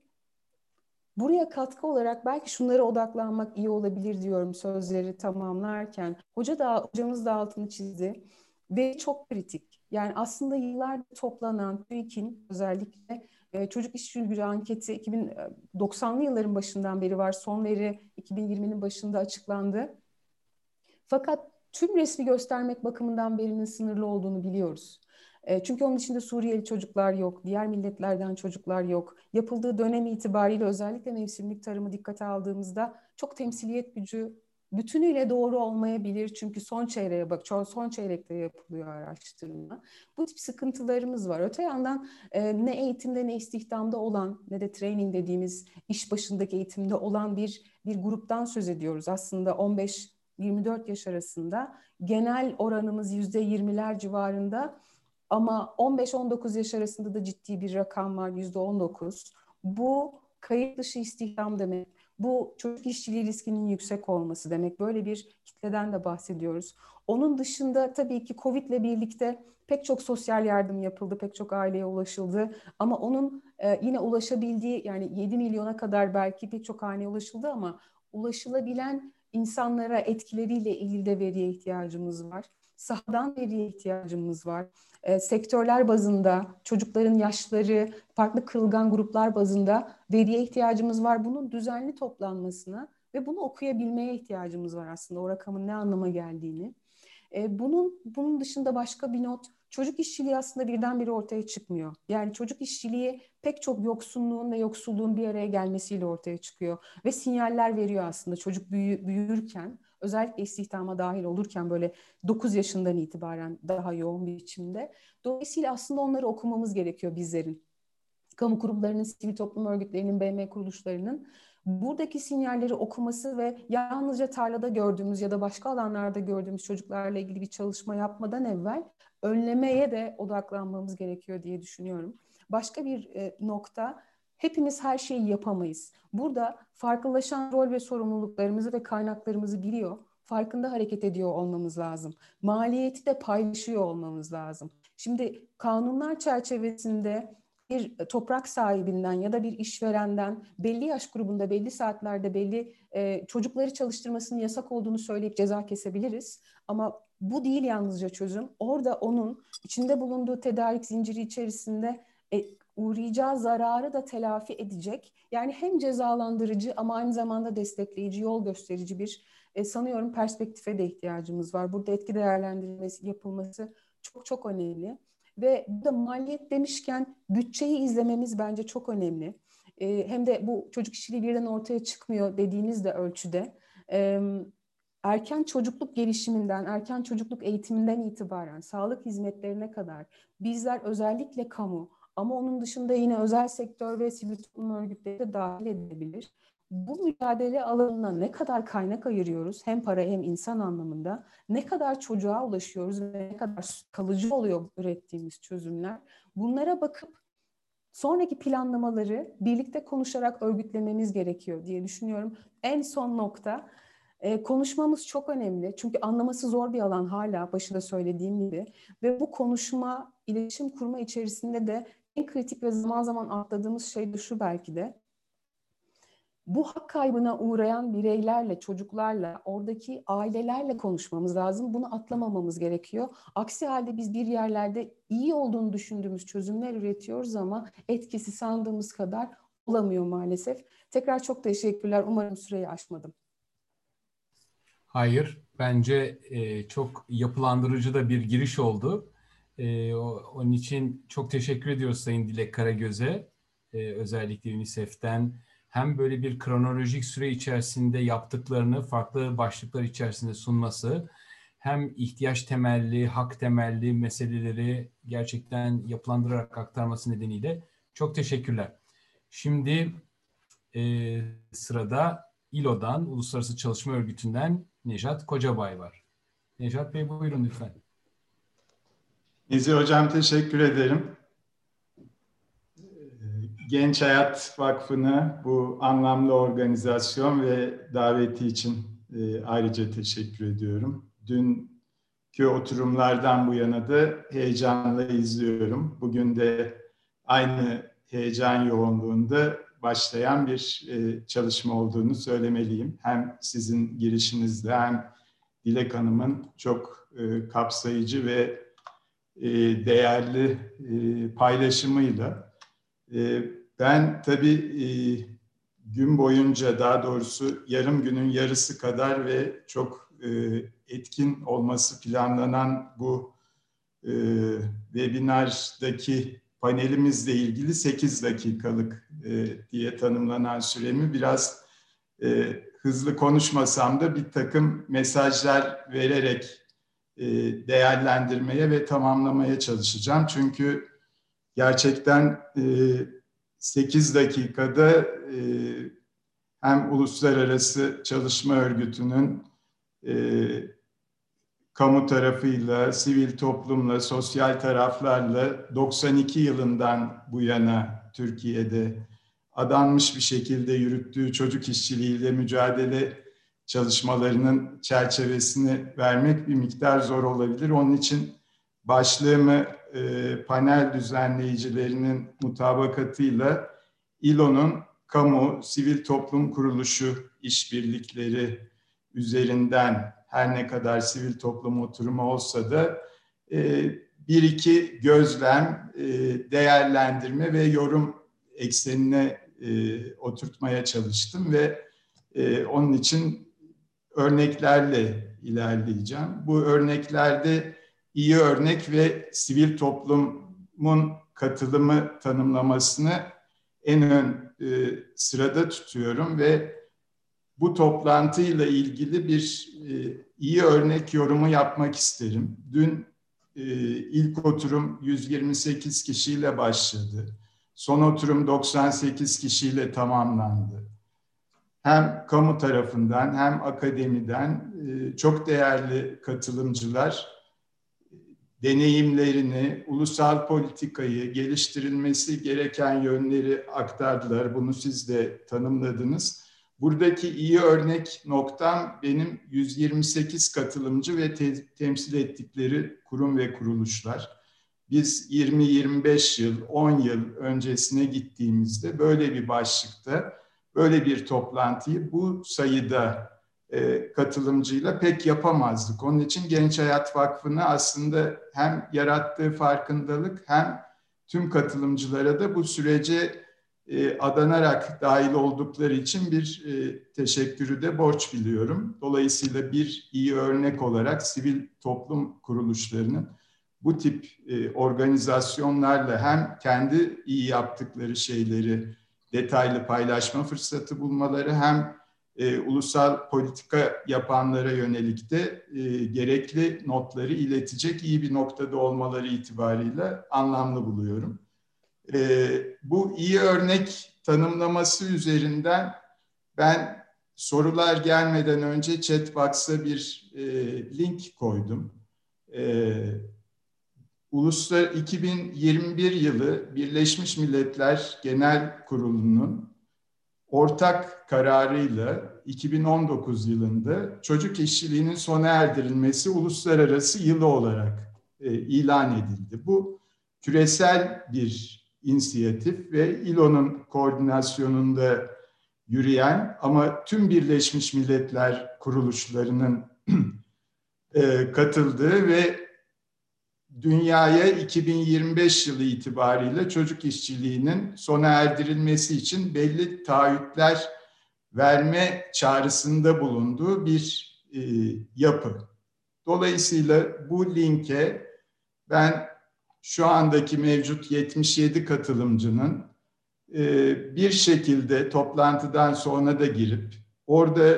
buraya katkı olarak belki şunlara odaklanmak iyi olabilir diyorum sözleri tamamlarken. Hoca da hocamız da altını çizdi ve çok kritik. Yani aslında yıllardır toplanan TÜİK'in özellikle e, çocuk iş gücü anketi 2090'lı e, yılların başından beri var. Son veri 2020'nin başında açıklandı. Fakat tüm resmi göstermek bakımından verinin sınırlı olduğunu biliyoruz. E, çünkü onun içinde Suriyeli çocuklar yok, diğer milletlerden çocuklar yok. Yapıldığı dönem itibariyle özellikle mevsimlik tarımı dikkate aldığımızda çok temsiliyet gücü bütünüyle doğru olmayabilir. Çünkü son çeyreğe bak, son çeyrekte yapılıyor araştırma. Bu tip sıkıntılarımız var. Öte yandan e, ne eğitimde ne istihdamda olan ne de training dediğimiz iş başındaki eğitimde olan bir bir gruptan söz ediyoruz. Aslında 15 24 yaş arasında genel oranımız yüzde 20'ler civarında ama 15-19 yaş arasında da ciddi bir rakam var yüzde 19. Bu kayıt dışı istihdam demek. Bu çocuk işçiliği riskinin yüksek olması demek. Böyle bir kitleden de bahsediyoruz. Onun dışında tabii ki Covid ile birlikte pek çok sosyal yardım yapıldı, pek çok aileye ulaşıldı. Ama onun e, yine ulaşabildiği yani 7 milyona kadar belki pek çok haneye ulaşıldı ama ulaşılabilen insanlara etkileriyle ilgili de veriye ihtiyacımız var. Sahadan veriye ihtiyacımız var. E, sektörler bazında, çocukların yaşları, farklı kırılgan gruplar bazında veriye ihtiyacımız var. Bunun düzenli toplanmasına ve bunu okuyabilmeye ihtiyacımız var aslında o rakamın ne anlama geldiğini. E, bunun bunun dışında başka bir not çocuk işçiliği aslında birdenbire ortaya çıkmıyor. Yani çocuk işçiliği pek çok yoksunluğun ve yoksulluğun bir araya gelmesiyle ortaya çıkıyor ve sinyaller veriyor aslında çocuk büyü, büyürken özellikle istihdama dahil olurken böyle 9 yaşından itibaren daha yoğun bir biçimde. Dolayısıyla aslında onları okumamız gerekiyor bizlerin. Kamu kurumlarının, sivil toplum örgütlerinin, BM kuruluşlarının buradaki sinyalleri okuması ve yalnızca tarlada gördüğümüz ya da başka alanlarda gördüğümüz çocuklarla ilgili bir çalışma yapmadan evvel önlemeye de odaklanmamız gerekiyor diye düşünüyorum. Başka bir e, nokta hepimiz her şeyi yapamayız. Burada farklılaşan rol ve sorumluluklarımızı ve kaynaklarımızı biliyor, farkında hareket ediyor olmamız lazım. Maliyeti de paylaşıyor olmamız lazım. Şimdi kanunlar çerçevesinde bir toprak sahibinden ya da bir işverenden belli yaş grubunda belli saatlerde belli e, çocukları çalıştırmasının yasak olduğunu söyleyip ceza kesebiliriz. Ama bu değil yalnızca çözüm. Orada onun içinde bulunduğu tedarik zinciri içerisinde e, uğrayacağı zararı da telafi edecek. Yani hem cezalandırıcı ama aynı zamanda destekleyici, yol gösterici bir e, sanıyorum perspektife de ihtiyacımız var. Burada etki değerlendirmesi yapılması çok çok önemli. Ve burada maliyet demişken bütçeyi izlememiz bence çok önemli. E, hem de bu çocuk işçiliği birden ortaya çıkmıyor dediğiniz de ölçüde. E, erken çocukluk gelişiminden, erken çocukluk eğitiminden itibaren sağlık hizmetlerine kadar bizler özellikle kamu ama onun dışında yine özel sektör ve sivil toplum örgütleri de dahil edilebilir. Bu mücadele alanına ne kadar kaynak ayırıyoruz hem para hem insan anlamında ne kadar çocuğa ulaşıyoruz ve ne kadar kalıcı oluyor ürettiğimiz çözümler bunlara bakıp sonraki planlamaları birlikte konuşarak örgütlememiz gerekiyor diye düşünüyorum. En son nokta e, konuşmamız çok önemli çünkü anlaması zor bir alan hala başında söylediğim gibi ve bu konuşma, iletişim kurma içerisinde de en kritik ve zaman zaman atladığımız şey de şu belki de bu hak kaybına uğrayan bireylerle, çocuklarla, oradaki ailelerle konuşmamız lazım. Bunu atlamamamız gerekiyor. Aksi halde biz bir yerlerde iyi olduğunu düşündüğümüz çözümler üretiyoruz ama etkisi sandığımız kadar olamıyor maalesef. Tekrar çok teşekkürler. Umarım süreyi aşmadım. Hayır, bence e, çok yapılandırıcı da bir giriş oldu. E, onun için çok teşekkür ediyoruz Sayın Dilek Karagöz'e. E, özellikle UNICEF'ten hem böyle bir kronolojik süre içerisinde yaptıklarını farklı başlıklar içerisinde sunması hem ihtiyaç temelli, hak temelli meseleleri gerçekten yapılandırarak aktarması nedeniyle çok teşekkürler. Şimdi e, sırada İLO'dan, Uluslararası Çalışma Örgütü'nden Nejat Kocabay var. Nejat Bey buyurun lütfen. Nizi Hocam teşekkür ederim. Genç Hayat Vakfı'nı bu anlamlı organizasyon ve daveti için e, ayrıca teşekkür ediyorum. Dünkü oturumlardan bu yana da heyecanla izliyorum. Bugün de aynı heyecan yoğunluğunda başlayan bir e, çalışma olduğunu söylemeliyim. Hem sizin girişinizde hem Dilek Hanım'ın çok e, kapsayıcı ve e, değerli e, paylaşımıyla. E, ben tabii gün boyunca daha doğrusu yarım günün yarısı kadar ve çok etkin olması planlanan bu webinardaki panelimizle ilgili 8 dakikalık diye tanımlanan süremi biraz hızlı konuşmasam da bir takım mesajlar vererek e, değerlendirmeye ve tamamlamaya çalışacağım. Çünkü gerçekten e, 8 dakikada e, hem Uluslararası Çalışma Örgütü'nün e, kamu tarafıyla, sivil toplumla, sosyal taraflarla 92 yılından bu yana Türkiye'de adanmış bir şekilde yürüttüğü çocuk işçiliğiyle mücadele çalışmalarının çerçevesini vermek bir miktar zor olabilir. Onun için başlığımı e, panel düzenleyicilerinin mutabakatıyla İLO'nun kamu, sivil toplum kuruluşu işbirlikleri üzerinden her ne kadar sivil toplum oturumu olsa da e, bir iki gözlem, e, değerlendirme ve yorum eksenine e, oturtmaya çalıştım ve e, onun için örneklerle ilerleyeceğim. Bu örneklerde iyi örnek ve sivil toplumun katılımı tanımlamasını en ön e, sırada tutuyorum ve bu toplantıyla ilgili bir e, iyi örnek yorumu yapmak isterim. Dün e, ilk oturum 128 kişiyle başladı. Son oturum 98 kişiyle tamamlandı. Hem kamu tarafından hem akademiden e, çok değerli katılımcılar deneyimlerini, ulusal politikayı, geliştirilmesi gereken yönleri aktardılar. Bunu siz de tanımladınız. Buradaki iyi örnek noktam benim 128 katılımcı ve te- temsil ettikleri kurum ve kuruluşlar. Biz 20-25 yıl, 10 yıl öncesine gittiğimizde böyle bir başlıkta, böyle bir toplantıyı bu sayıda e, katılımcıyla pek yapamazdık. Onun için Genç Hayat Vakfı'nı aslında hem yarattığı farkındalık hem tüm katılımcılara da bu sürece e, adanarak dahil oldukları için bir e, teşekkürü de borç biliyorum. Dolayısıyla bir iyi örnek olarak sivil toplum kuruluşlarının bu tip e, organizasyonlarla hem kendi iyi yaptıkları şeyleri detaylı paylaşma fırsatı bulmaları hem e, ulusal politika yapanlara yönelik de e, gerekli notları iletecek iyi bir noktada olmaları itibariyle anlamlı buluyorum. E, bu iyi örnek tanımlaması üzerinden ben sorular gelmeden önce chatbox'a bir e, link koydum. E, Uluslar 2021 yılı Birleşmiş Milletler Genel Kurulu'nun ortak kararıyla 2019 yılında çocuk işçiliğinin sona erdirilmesi uluslararası yılı olarak e, ilan edildi. Bu küresel bir inisiyatif ve İLO'nun koordinasyonunda yürüyen ama tüm Birleşmiş Milletler kuruluşlarının [clears throat] e, katıldığı ve dünyaya 2025 yılı itibariyle çocuk işçiliğinin sona erdirilmesi için belli taahhütler verme çağrısında bulunduğu bir e, yapı. Dolayısıyla bu linke ben şu andaki mevcut 77 katılımcının e, bir şekilde toplantıdan sonra da girip orada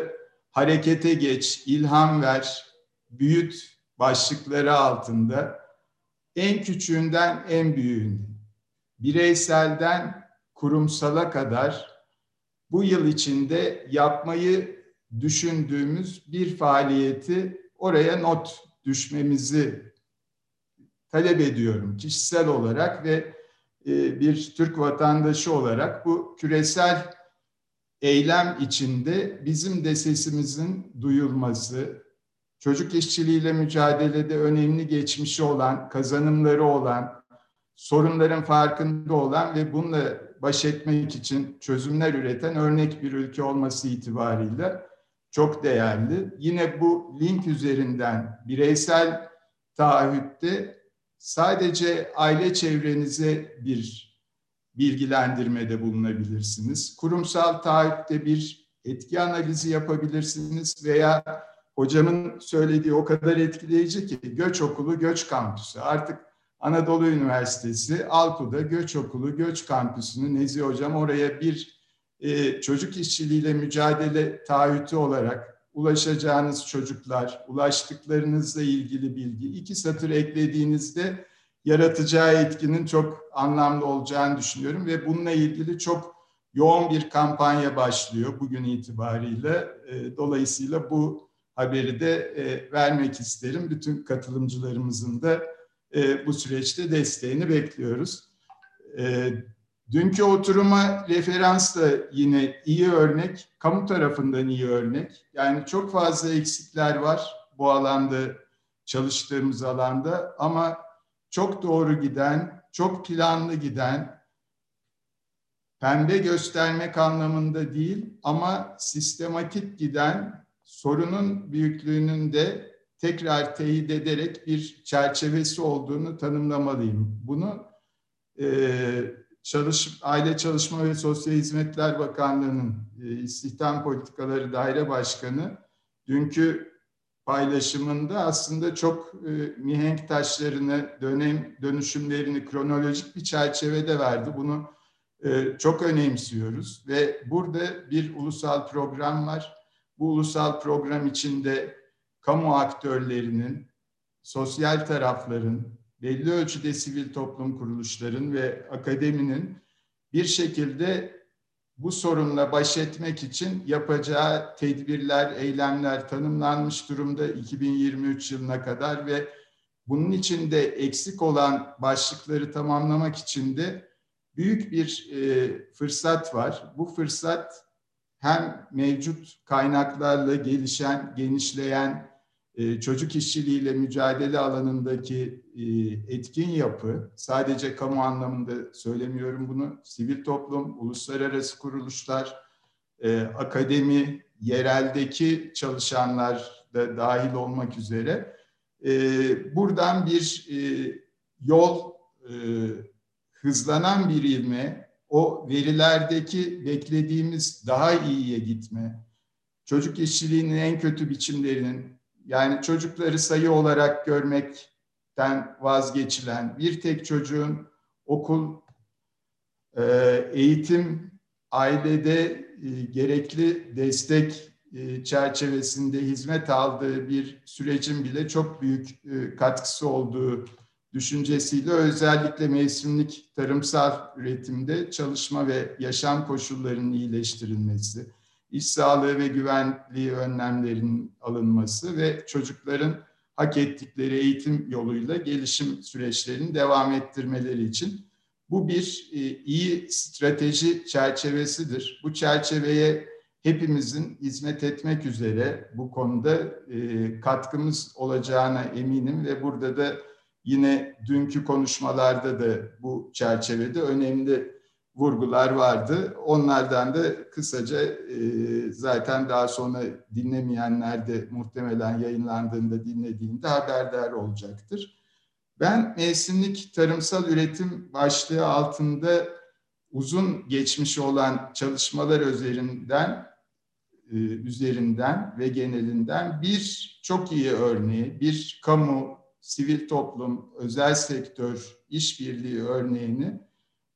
harekete geç, ilham ver, büyüt başlıkları altında en küçüğünden en büyüğüne, bireyselden kurumsala kadar bu yıl içinde yapmayı düşündüğümüz bir faaliyeti oraya not düşmemizi talep ediyorum kişisel olarak ve e, bir Türk vatandaşı olarak. Bu küresel eylem içinde bizim de sesimizin duyulması, çocuk işçiliğiyle mücadelede önemli geçmişi olan, kazanımları olan, sorunların farkında olan ve bununla baş etmek için çözümler üreten örnek bir ülke olması itibariyle çok değerli. Yine bu link üzerinden bireysel taahhütte sadece aile çevrenize bir bilgilendirmede bulunabilirsiniz. Kurumsal taahhütte bir etki analizi yapabilirsiniz veya hocamın söylediği o kadar etkileyici ki Göç Okulu Göç Kampüsü. Artık Anadolu Üniversitesi Alku'da Göç Okulu Göç Kampüsü'nü Nezi Hocam oraya bir e, çocuk işçiliğiyle mücadele taahhütü olarak ulaşacağınız çocuklar, ulaştıklarınızla ilgili bilgi iki satır eklediğinizde yaratacağı etkinin çok anlamlı olacağını düşünüyorum ve bununla ilgili çok yoğun bir kampanya başlıyor bugün itibariyle. E, dolayısıyla bu haberi de e, vermek isterim. Bütün katılımcılarımızın da e, bu süreçte desteğini bekliyoruz. Dünkü oturuma referans da yine iyi örnek, kamu tarafından iyi örnek. Yani çok fazla eksikler var bu alanda, çalıştığımız alanda ama çok doğru giden, çok planlı giden, pembe göstermek anlamında değil ama sistematik giden sorunun büyüklüğünün de tekrar teyit ederek bir çerçevesi olduğunu tanımlamalıyım. Bunu e, Çalış, Aile Çalışma ve Sosyal Hizmetler Bakanlığı'nın e, İstihdam Politikaları Daire Başkanı dünkü paylaşımında aslında çok e, mihenk taşlarını, dönem dönüşümlerini kronolojik bir çerçevede verdi. Bunu e, çok önemsiyoruz ve burada bir ulusal program var. Bu ulusal program içinde kamu aktörlerinin, sosyal tarafların, belli ölçüde sivil toplum kuruluşların ve akademinin bir şekilde bu sorunla baş etmek için yapacağı tedbirler, eylemler tanımlanmış durumda 2023 yılına kadar ve bunun içinde eksik olan başlıkları tamamlamak için de büyük bir e, fırsat var. Bu fırsat hem mevcut kaynaklarla gelişen, genişleyen e, çocuk işçiliğiyle mücadele alanındaki e, etkin yapı, sadece kamu anlamında söylemiyorum bunu, sivil toplum, uluslararası kuruluşlar, e, akademi, yereldeki çalışanlar da dahil olmak üzere buradan bir yol hızlanan bir ilme, o verilerdeki beklediğimiz daha iyiye gitme, çocuk işçiliğinin en kötü biçimlerinin, yani çocukları sayı olarak görmekten vazgeçilen, bir tek çocuğun okul, e, eğitim, ailede e, gerekli destek e, çerçevesinde hizmet aldığı bir sürecin bile çok büyük katkısı olduğu düşüncesiyle özellikle mevsimlik tarımsal üretimde çalışma ve yaşam koşullarının iyileştirilmesi, iş sağlığı ve güvenliği önlemlerinin alınması ve çocukların hak ettikleri eğitim yoluyla gelişim süreçlerini devam ettirmeleri için bu bir e, iyi strateji çerçevesidir. Bu çerçeveye hepimizin hizmet etmek üzere bu konuda e, katkımız olacağına eminim ve burada da Yine dünkü konuşmalarda da bu çerçevede önemli vurgular vardı. Onlardan da kısaca e, zaten daha sonra dinlemeyenler de muhtemelen yayınlandığında dinlediğinde haberdar olacaktır. Ben mevsimlik tarımsal üretim başlığı altında uzun geçmiş olan çalışmalar üzerinden e, üzerinden ve genelinden bir çok iyi örneği, bir kamu sivil toplum, özel sektör işbirliği örneğini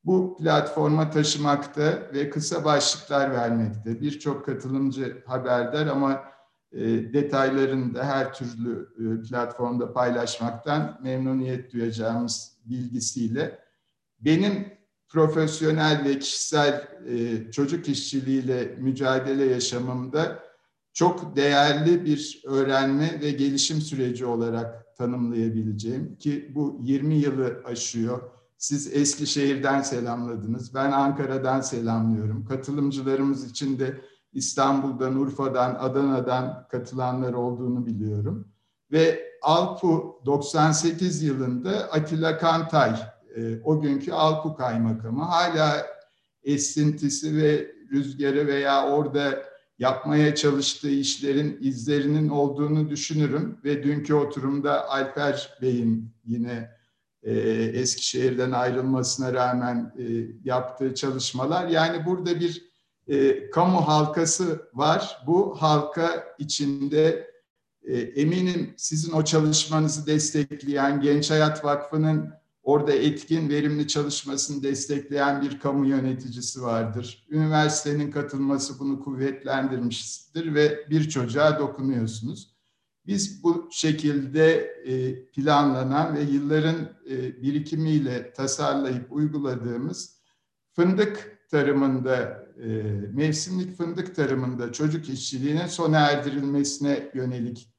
bu platforma taşımakta ve kısa başlıklar vermekte. Birçok katılımcı haberdar ama e, detaylarını da her türlü e, platformda paylaşmaktan memnuniyet duyacağımız bilgisiyle benim profesyonel ve kişisel e, çocuk işçiliğiyle mücadele yaşamımda çok değerli bir öğrenme ve gelişim süreci olarak tanımlayabileceğim ki bu 20 yılı aşıyor. Siz Eskişehir'den selamladınız. Ben Ankara'dan selamlıyorum. Katılımcılarımız için de İstanbul'dan, Urfa'dan, Adana'dan katılanlar olduğunu biliyorum. Ve Alpu 98 yılında Atilla Kantay, e, o günkü Alpu Kaymakamı hala esintisi ve rüzgarı veya orada yapmaya çalıştığı işlerin izlerinin olduğunu düşünürüm ve dünkü oturumda Alper Bey'in yine e, Eskişehir'den ayrılmasına rağmen e, yaptığı çalışmalar yani burada bir e, kamu halkası var. Bu halka içinde e, eminim sizin o çalışmanızı destekleyen Genç Hayat Vakfı'nın orada etkin, verimli çalışmasını destekleyen bir kamu yöneticisi vardır. Üniversitenin katılması bunu kuvvetlendirmiştir ve bir çocuğa dokunuyorsunuz. Biz bu şekilde e, planlanan ve yılların e, birikimiyle tasarlayıp uyguladığımız fındık tarımında, e, mevsimlik fındık tarımında çocuk işçiliğine sona erdirilmesine yönelik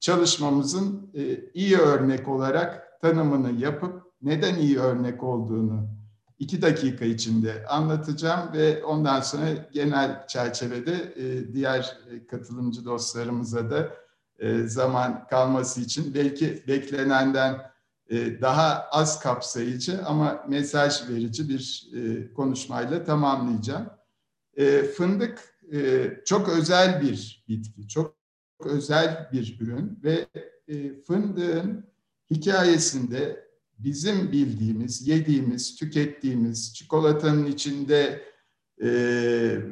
çalışmamızın iyi örnek olarak tanımını yapıp neden iyi örnek olduğunu iki dakika içinde anlatacağım ve ondan sonra genel çerçevede diğer katılımcı dostlarımıza da e, zaman kalması için belki beklenenden e, daha az kapsayıcı ama mesaj verici bir e, konuşmayla tamamlayacağım. Fındık çok özel bir bitki, çok özel bir ürün ve fındığın hikayesinde bizim bildiğimiz, yediğimiz, tükettiğimiz çikolatanın içinde e,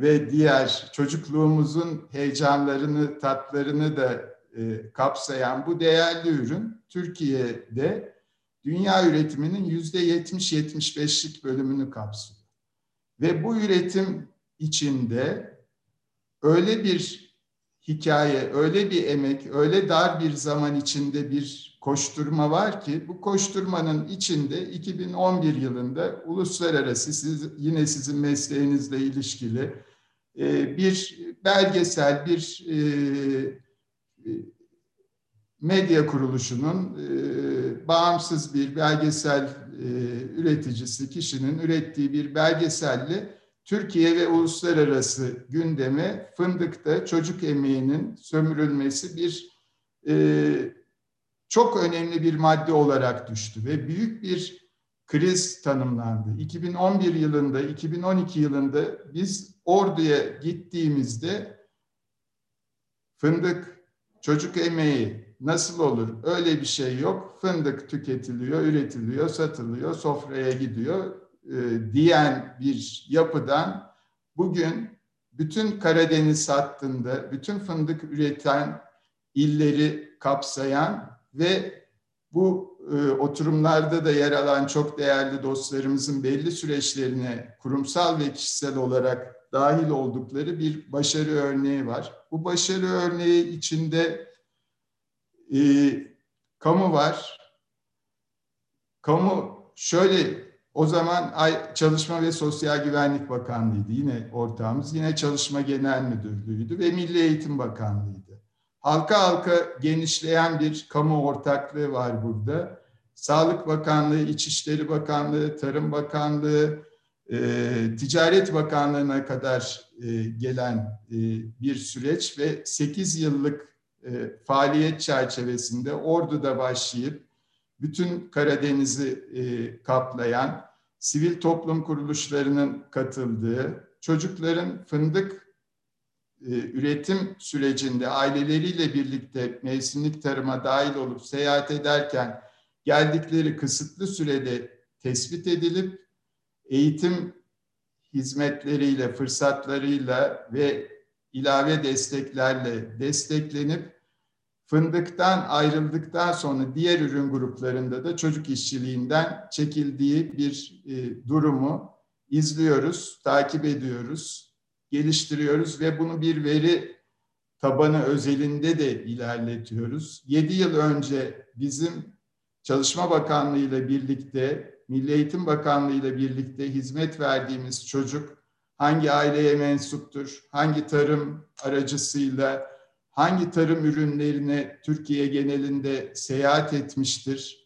ve diğer çocukluğumuzun heyecanlarını, tatlarını da e, kapsayan bu değerli ürün Türkiye'de dünya üretiminin yüzde 70-75'lik bölümünü kapsıyor. Ve bu üretim içinde öyle bir hikaye, öyle bir emek, öyle dar bir zaman içinde bir koşturma var ki bu koşturmanın içinde 2011 yılında uluslararası siz, yine sizin mesleğinizle ilişkili e, bir belgesel, bir e, e, medya kuruluşunun e, bağımsız bir belgesel e, üreticisi kişinin ürettiği bir belgeselle Türkiye ve uluslararası gündeme fındıkta çocuk emeğinin sömürülmesi bir e, çok önemli bir madde olarak düştü ve büyük bir kriz tanımlandı. 2011 yılında, 2012 yılında biz orduya gittiğimizde fındık Çocuk emeği nasıl olur? Öyle bir şey yok. Fındık tüketiliyor, üretiliyor, satılıyor, sofraya gidiyor e, diyen bir yapıdan bugün bütün Karadeniz hattında, bütün fındık üreten illeri kapsayan ve bu e, oturumlarda da yer alan çok değerli dostlarımızın belli süreçlerine kurumsal ve kişisel olarak dahil oldukları bir başarı örneği var. Bu başarı örneği içinde e, kamu var. Kamu şöyle o zaman Çalışma ve Sosyal Güvenlik Bakanlığı'ydı yine ortağımız. Yine Çalışma Genel Müdürlüğü'ydü ve Milli Eğitim Bakanlığı'ydı. Halka halka genişleyen bir kamu ortaklığı var burada. Sağlık Bakanlığı, İçişleri Bakanlığı, Tarım Bakanlığı, e, Ticaret Bakanlığı'na kadar e, gelen e, bir süreç ve 8 yıllık e, faaliyet çerçevesinde Ordu'da başlayıp bütün Karadeniz'i e, kaplayan sivil toplum kuruluşlarının katıldığı, çocukların fındık üretim sürecinde aileleriyle birlikte mevsimlik tarıma dahil olup seyahat ederken geldikleri kısıtlı sürede tespit edilip eğitim hizmetleriyle, fırsatlarıyla ve ilave desteklerle desteklenip fındıktan ayrıldıktan sonra diğer ürün gruplarında da çocuk işçiliğinden çekildiği bir e, durumu izliyoruz, takip ediyoruz, geliştiriyoruz ve bunu bir veri tabanı özelinde de ilerletiyoruz. 7 yıl önce bizim Çalışma Bakanlığı ile birlikte Milli Eğitim Bakanlığı ile birlikte hizmet verdiğimiz çocuk hangi aileye mensuptur, hangi tarım aracısıyla, hangi tarım ürünlerine Türkiye genelinde seyahat etmiştir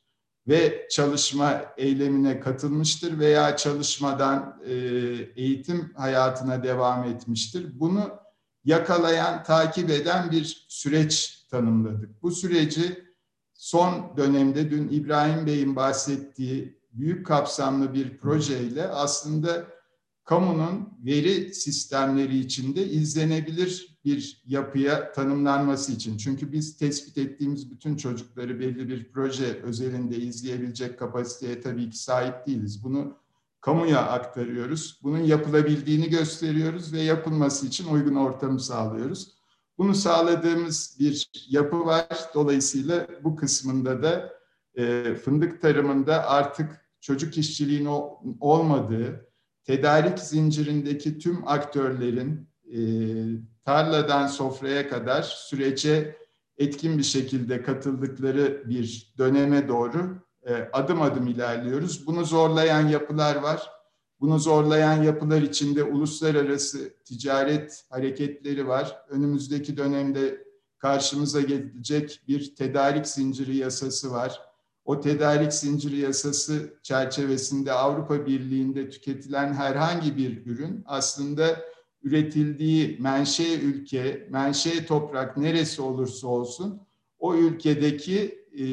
ve çalışma eylemine katılmıştır veya çalışmadan e, eğitim hayatına devam etmiştir. Bunu yakalayan, takip eden bir süreç tanımladık. Bu süreci son dönemde dün İbrahim Bey'in bahsettiği büyük kapsamlı bir projeyle aslında kamunun veri sistemleri içinde izlenebilir bir yapıya tanımlanması için. Çünkü biz tespit ettiğimiz bütün çocukları belli bir proje özelinde izleyebilecek kapasiteye tabii ki sahip değiliz. Bunu kamuya aktarıyoruz. Bunun yapılabildiğini gösteriyoruz ve yapılması için uygun ortamı sağlıyoruz. Bunu sağladığımız bir yapı var. Dolayısıyla bu kısmında da e, fındık tarımında artık çocuk işçiliğinin olmadığı, tedarik zincirindeki tüm aktörlerin e, tarladan sofraya kadar sürece etkin bir şekilde katıldıkları bir döneme doğru e, adım adım ilerliyoruz. Bunu zorlayan yapılar var. Bunu zorlayan yapılar içinde uluslararası ticaret hareketleri var. Önümüzdeki dönemde karşımıza gelecek bir tedarik zinciri yasası var. O tedarik zinciri yasası çerçevesinde Avrupa Birliği'nde tüketilen herhangi bir ürün aslında üretildiği menşe ülke, menşe toprak neresi olursa olsun o ülkedeki e,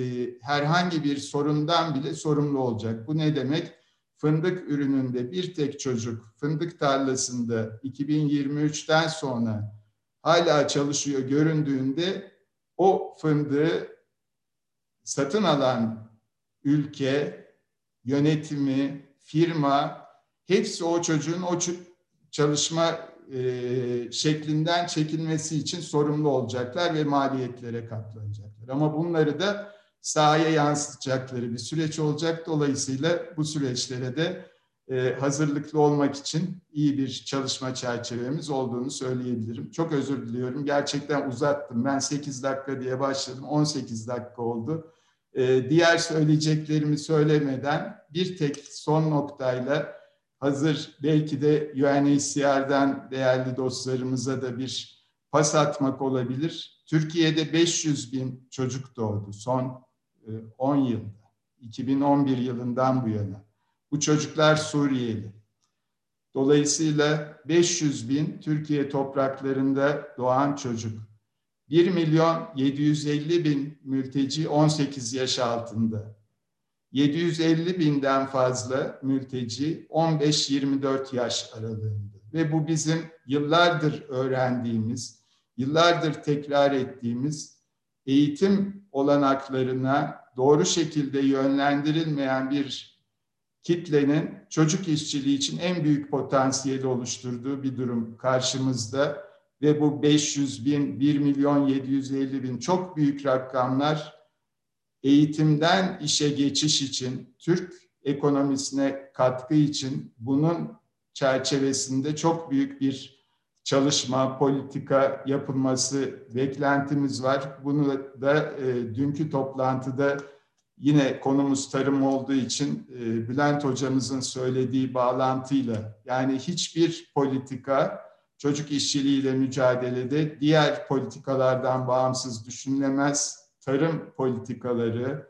herhangi bir sorundan bile sorumlu olacak. Bu ne demek? Fındık ürününde bir tek çocuk fındık tarlasında 2023'ten sonra hala çalışıyor göründüğünde o fındığı satın alan ülke, yönetimi, firma hepsi o çocuğun o çalışma e, şeklinden çekilmesi için sorumlu olacaklar ve maliyetlere katlanacaklar. Ama bunları da sahaya yansıtacakları bir süreç olacak. Dolayısıyla bu süreçlere de e, hazırlıklı olmak için iyi bir çalışma çerçevemiz olduğunu söyleyebilirim. Çok özür diliyorum. Gerçekten uzattım. Ben 8 dakika diye başladım. 18 dakika oldu. E, diğer söyleyeceklerimi söylemeden bir tek son noktayla hazır belki de UNHCR'den değerli dostlarımıza da bir pas atmak olabilir. Türkiye'de 500 bin çocuk doğdu son 10 e, yılda. 2011 yılından bu yana. Bu çocuklar Suriyeli. Dolayısıyla 500 bin Türkiye topraklarında doğan çocuk. 1 milyon 750 bin mülteci 18 yaş altında. 750 binden fazla mülteci 15-24 yaş aralığında. Ve bu bizim yıllardır öğrendiğimiz, yıllardır tekrar ettiğimiz eğitim olanaklarına doğru şekilde yönlendirilmeyen bir kitlenin çocuk işçiliği için en büyük potansiyeli oluşturduğu bir durum karşımızda ve bu 500 bin, 1 milyon 750 bin çok büyük rakamlar eğitimden işe geçiş için, Türk ekonomisine katkı için bunun çerçevesinde çok büyük bir çalışma, politika yapılması beklentimiz var. Bunu da e, dünkü toplantıda yine konumuz tarım olduğu için e, Bülent hocamızın söylediği bağlantıyla yani hiçbir politika çocuk işçiliğiyle mücadelede diğer politikalardan bağımsız düşünülemez tarım politikaları,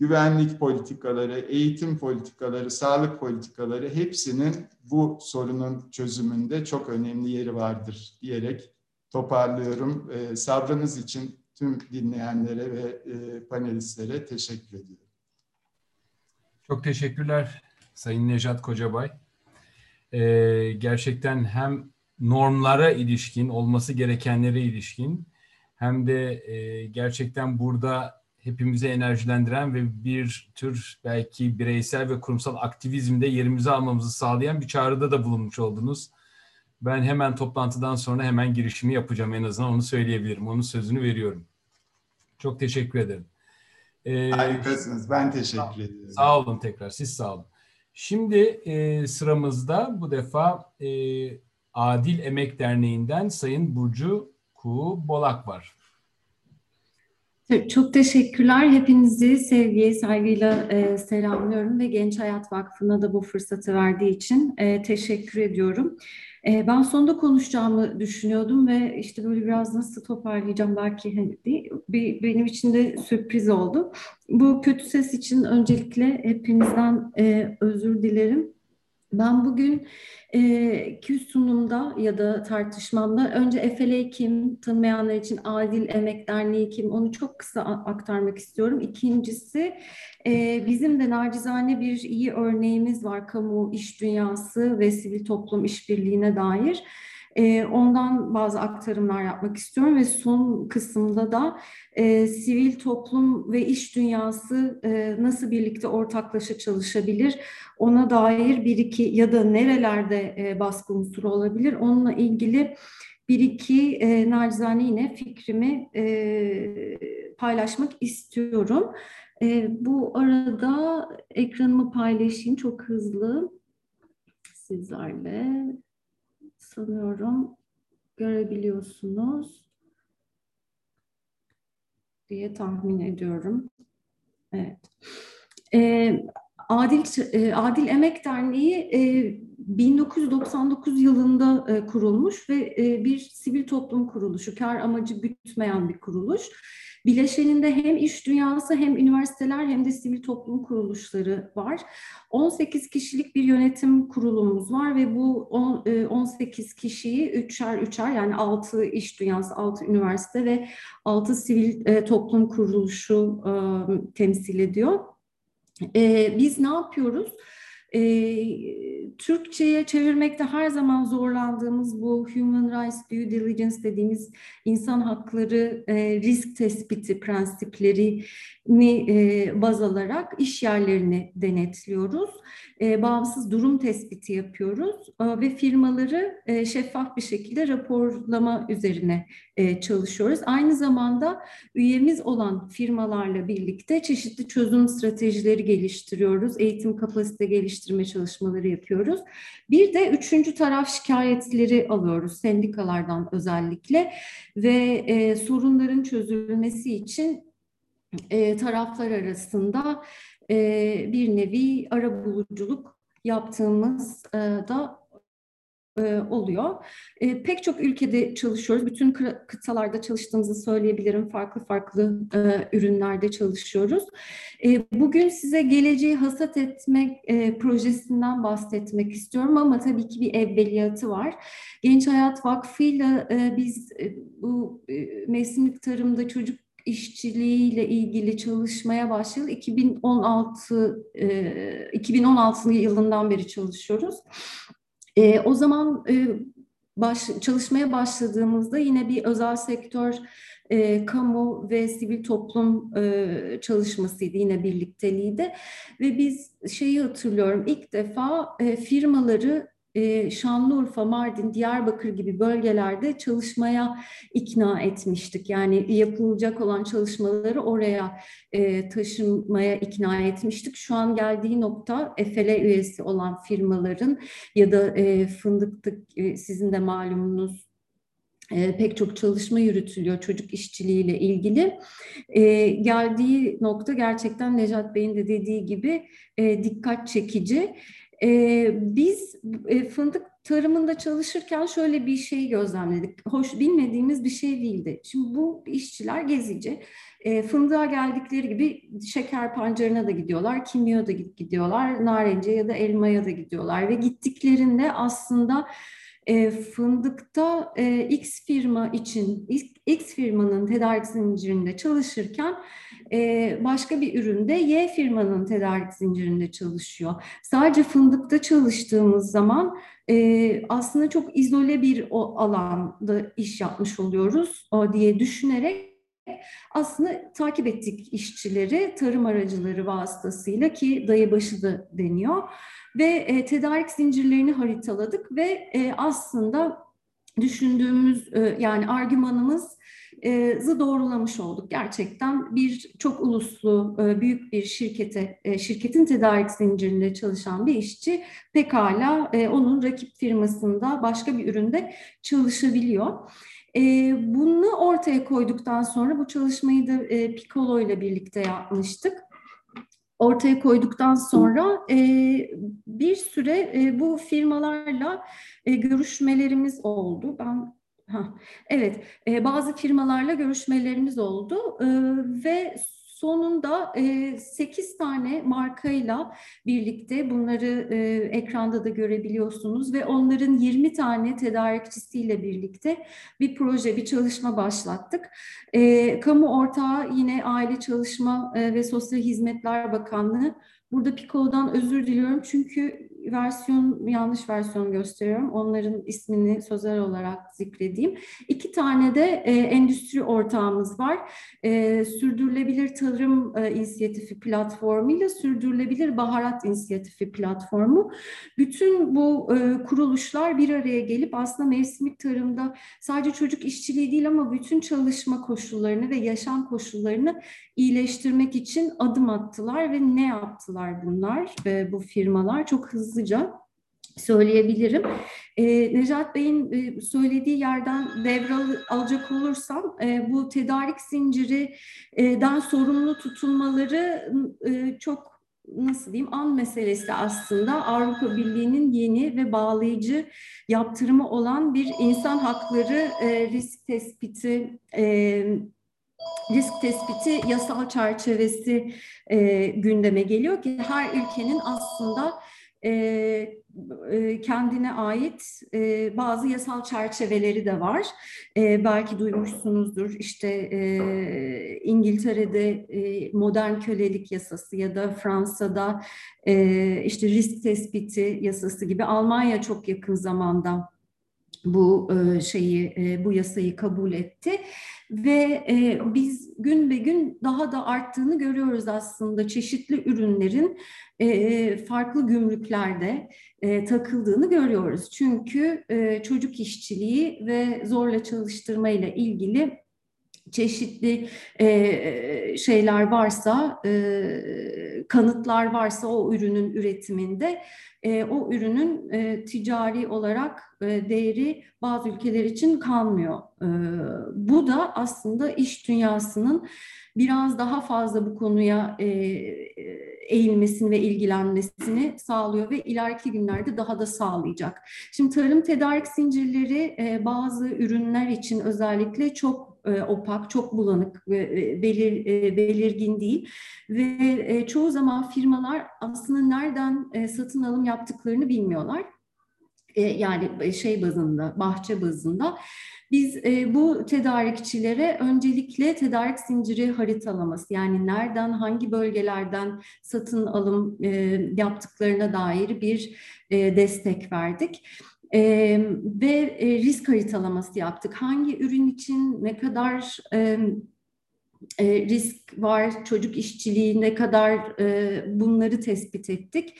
güvenlik politikaları, eğitim politikaları, sağlık politikaları hepsinin bu sorunun çözümünde çok önemli yeri vardır diyerek toparlıyorum. E, sabrınız için tüm dinleyenlere ve e, panelistlere teşekkür ediyorum. Çok teşekkürler Sayın Nejat Kocabay. E, gerçekten hem normlara ilişkin, olması gerekenlere ilişkin hem de e, gerçekten burada hepimizi enerjilendiren ve bir tür belki bireysel ve kurumsal aktivizmde yerimizi almamızı sağlayan bir çağrıda da bulunmuş oldunuz. Ben hemen toplantıdan sonra hemen girişimi yapacağım en azından onu söyleyebilirim. Onun sözünü veriyorum. Çok teşekkür ederim. Ee, Harikasınız. Ben teşekkür ediyorum. Sağ olun tekrar. Siz sağ olun. Şimdi e, sıramızda bu defa e, Adil Emek Derneği'nden Sayın Burcu Kuğu Bolak var. Çok teşekkürler. Hepinizi sevgiye, saygıyla e, selamlıyorum ve Genç Hayat Vakfı'na da bu fırsatı verdiği için e, teşekkür ediyorum. E, ben sonunda konuşacağımı düşünüyordum ve işte böyle biraz nasıl toparlayacağım belki hani bir, benim için de sürpriz oldu. Bu kötü ses için öncelikle hepinizden e, özür dilerim. Ben bugün e, ki sunumda ya da tartışmamda önce Efele kim, tanımayanlar için Adil Emek Derneği kim onu çok kısa aktarmak istiyorum. İkincisi e, bizim de nacizane bir iyi örneğimiz var kamu iş dünyası ve sivil toplum işbirliğine dair. E, ondan bazı aktarımlar yapmak istiyorum ve son kısımda da e, sivil toplum ve iş dünyası e, nasıl birlikte ortaklaşa çalışabilir ona dair bir iki ya da nerelerde e, baskı unsuru olabilir onunla ilgili bir iki e, nacizane yine fikrimi e, paylaşmak istiyorum. E, bu arada ekranımı paylaşayım çok hızlı sizlerle. Sanıyorum görebiliyorsunuz diye tahmin ediyorum. Evet. E, Adil Adil Emek Derneği e, 1999 yılında e, kurulmuş ve e, bir sivil toplum kuruluşu, kar amacı gütmeyen bir kuruluş. Bileşeninde hem iş dünyası hem üniversiteler hem de sivil toplum kuruluşları var. 18 kişilik bir yönetim kurulumuz var ve bu 18 kişiyi üçer üçer yani 6 iş dünyası, 6 üniversite ve 6 sivil toplum kuruluşu temsil ediyor. Biz ne yapıyoruz? E, Türkçe'ye çevirmekte her zaman zorlandığımız bu human rights due diligence dediğimiz insan hakları e, risk tespiti prensiplerini e, baz alarak iş yerlerini denetliyoruz. E, bağımsız durum tespiti yapıyoruz e, ve firmaları e, şeffaf bir şekilde raporlama üzerine e, çalışıyoruz. Aynı zamanda üyemiz olan firmalarla birlikte çeşitli çözüm stratejileri geliştiriyoruz. Eğitim kapasite geliştirme çalışmaları yapıyoruz. Bir de üçüncü taraf şikayetleri alıyoruz sendikalardan özellikle ve e, sorunların çözülmesi için e, taraflar arasında e, bir nevi ara buluculuk yaptığımız e, da e, oluyor. E, pek çok ülkede çalışıyoruz. Bütün kıtalarda çalıştığımızı söyleyebilirim. Farklı farklı e, ürünlerde çalışıyoruz. E, bugün size geleceği hasat etmek e, projesinden bahsetmek istiyorum ama tabii ki bir evveliyatı var. Genç Hayat Vakfı ile e, biz e, bu e, mevsimlik tarımda çocuk işçiliğiyle ilgili çalışmaya başladık. 2016 e, 2016 yılından beri çalışıyoruz. E, o zaman e, baş, çalışmaya başladığımızda yine bir özel sektör, e, kamu ve sivil toplum e, çalışmasıydı yine birlikteliğiydi. Ve biz şeyi hatırlıyorum ilk defa e, firmaları e, Şanlıurfa, Mardin, Diyarbakır gibi bölgelerde çalışmaya ikna etmiştik. Yani yapılacak olan çalışmaları oraya e, ikna etmiştik. Şu an geldiği nokta EFEL'e üyesi olan firmaların ya da e, e, sizin de malumunuz e, pek çok çalışma yürütülüyor çocuk işçiliğiyle ilgili. E, geldiği nokta gerçekten Necat Bey'in de dediği gibi e, dikkat çekici. E, biz e, fındık tarımında çalışırken şöyle bir şey gözlemledik. Hoş bilmediğimiz bir şey değildi. Şimdi bu işçiler gezici. E, fındığa geldikleri gibi şeker pancarına da gidiyorlar, kimya da gidiyorlar, narenciye ya da elmaya da gidiyorlar ve gittiklerinde aslında e, fındıkta e, X firma için X, X firmanın tedarik zincirinde çalışırken e, başka bir üründe Y firmanın tedarik zincirinde çalışıyor. Sadece fındıkta çalıştığımız zaman e, aslında çok izole bir o alanda iş yapmış oluyoruz o diye düşünerek aslında takip ettik işçileri tarım aracıları vasıtasıyla ki dayıbaşı da deniyor ve e, tedarik zincirlerini haritaladık ve e, aslında düşündüğümüz e, yani argümanımız e, zı doğrulamış olduk. Gerçekten bir çok uluslu e, büyük bir şirkete, e, şirketin tedarik zincirinde çalışan bir işçi pekala onun rakip firmasında başka bir üründe çalışabiliyor. Bunu ortaya koyduktan sonra bu çalışmayı da Piccolo ile birlikte yapmıştık ortaya koyduktan sonra e, bir süre e, bu firmalarla e, görüşmelerimiz oldu. Ben Ha, evet, e, bazı firmalarla görüşmelerimiz oldu e, ve sonunda e, 8 tane markayla birlikte bunları ekranda da görebiliyorsunuz ve onların 20 tane tedarikçisiyle birlikte bir proje, bir çalışma başlattık. Kamu ortağı yine Aile Çalışma ve Sosyal Hizmetler Bakanlığı Burada Piccolo'dan özür diliyorum çünkü versiyon yanlış versiyon gösteriyorum. Onların ismini sözel olarak zikredeyim. İki tane de e, endüstri ortağımız var. E, Sürdürülebilir Tarım e, İnisiyatifi platformu ile Sürdürülebilir Baharat İnisiyatifi platformu. Bütün bu e, kuruluşlar bir araya gelip aslında mevsimlik tarımda sadece çocuk işçiliği değil ama bütün çalışma koşullarını ve yaşam koşullarını iyileştirmek için adım attılar ve ne yaptılar bunlar e, bu firmalar çok hızlıca söyleyebilirim. E, Necat Bey'in e, söylediği yerden devral alacak olursam e, bu tedarik zincirinden sorumlu tutulmaları e, çok nasıl diyeyim an meselesi aslında Avrupa Birliği'nin yeni ve bağlayıcı yaptırımı olan bir insan hakları e, risk tespiti e, risk tespiti yasal çerçevesi e, gündeme geliyor ki her ülkenin aslında e, e, kendine ait e, bazı yasal çerçeveleri de var. E, belki duymuşsunuzdur işte e, İngiltere'de e, modern kölelik yasası ya da Fransa'da e, işte risk tespiti yasası gibi Almanya çok yakın zamanda bu e, şeyi e, bu yasayı kabul etti. Ve e, biz gün be gün daha da arttığını görüyoruz aslında. Çeşitli ürünlerin farklı gümrüklerde takıldığını görüyoruz. Çünkü çocuk işçiliği ve zorla çalıştırma ile ilgili çeşitli e, şeyler varsa, e, kanıtlar varsa o ürünün üretiminde e, o ürünün e, ticari olarak e, değeri bazı ülkeler için kalmıyor. E, bu da aslında iş dünyasının biraz daha fazla bu konuya e, eğilmesini ve ilgilenmesini sağlıyor ve ileriki günlerde daha da sağlayacak. Şimdi tarım tedarik zincirleri e, bazı ürünler için özellikle çok e, opak, çok bulanık ve e, belir, e, belirgin değil ve çoğu zaman firmalar aslında nereden satın alım yaptıklarını bilmiyorlar. Yani şey bazında, bahçe bazında. Biz e, bu tedarikçilere öncelikle tedarik zinciri haritalaması yani nereden hangi bölgelerden satın alım e, yaptıklarına dair bir e, destek verdik. E, ve e, risk haritalaması yaptık. Hangi ürün için ne kadar e, e, risk var, çocuk işçiliği ne kadar e, bunları tespit ettik.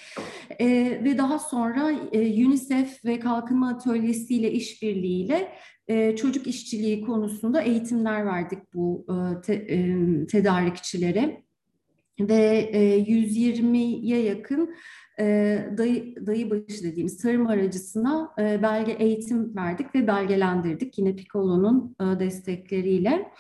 E, ve daha sonra e, UNICEF ve Kalkınma Atölyesi ile işbirliğiyle e, çocuk işçiliği konusunda eğitimler verdik bu e, te, e, tedarikçilere. Ve e, 120'ye yakın e, dayı, dayı başı dediğimiz tarım aracısına e, belge eğitim verdik ve belgelendirdik yine Piccolo'nun e, destekleriyle.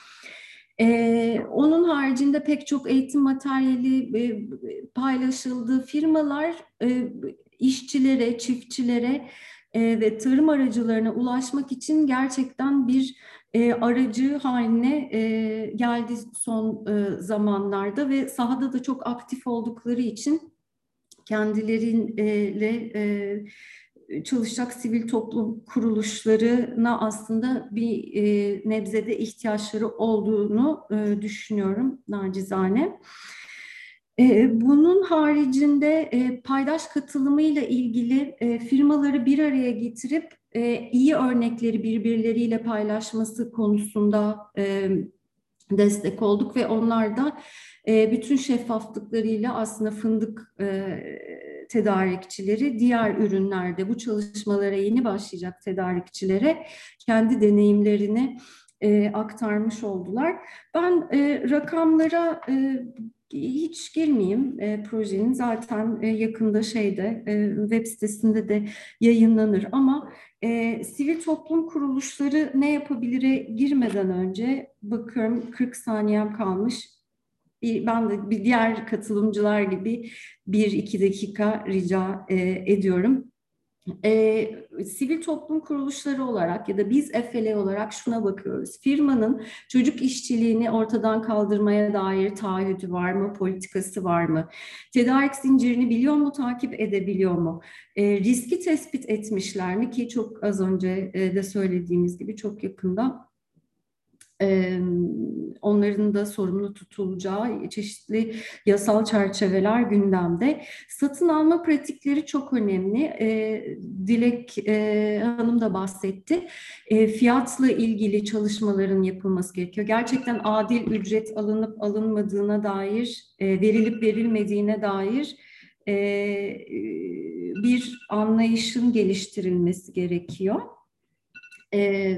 Ee, onun haricinde pek çok eğitim materyali e, paylaşıldı. Firmalar e, işçilere, çiftçilere e, ve tarım aracılarına ulaşmak için gerçekten bir e, aracı haline e, geldi son e, zamanlarda ve sahada da çok aktif oldukları için kendileriyle e, çalışacak sivil toplum kuruluşlarına aslında bir e, nebzede ihtiyaçları olduğunu e, düşünüyorum nacizane. E, bunun haricinde e, paydaş katılımıyla ilgili e, firmaları bir araya getirip e, iyi örnekleri birbirleriyle paylaşması konusunda e, destek olduk ve onlar da e, bütün şeffaflıklarıyla aslında fındık e, tedarikçileri diğer ürünlerde bu çalışmalara yeni başlayacak tedarikçilere kendi deneyimlerini e, aktarmış oldular. Ben e, rakamlara hiç girmeyeyim e, projenin zaten e, yakında şeyde e, web sitesinde de yayınlanır ama e, sivil toplum kuruluşları ne yapabilire girmeden önce bakıyorum 40 saniyem kalmış bir, ben de bir diğer katılımcılar gibi bir iki dakika rica e, ediyorum. E, sivil toplum kuruluşları olarak ya da biz EFL olarak şuna bakıyoruz. Firmanın çocuk işçiliğini ortadan kaldırmaya dair taahhüdü var mı, politikası var mı? Tedarik zincirini biliyor mu, takip edebiliyor mu? E, riski tespit etmişler mi ki çok az önce e, de söylediğimiz gibi çok yakında onların da sorumlu tutulacağı çeşitli yasal çerçeveler gündemde. Satın alma pratikleri çok önemli. Dilek Hanım da bahsetti. Fiyatla ilgili çalışmaların yapılması gerekiyor. Gerçekten adil ücret alınıp alınmadığına dair, verilip verilmediğine dair bir anlayışın geliştirilmesi gerekiyor.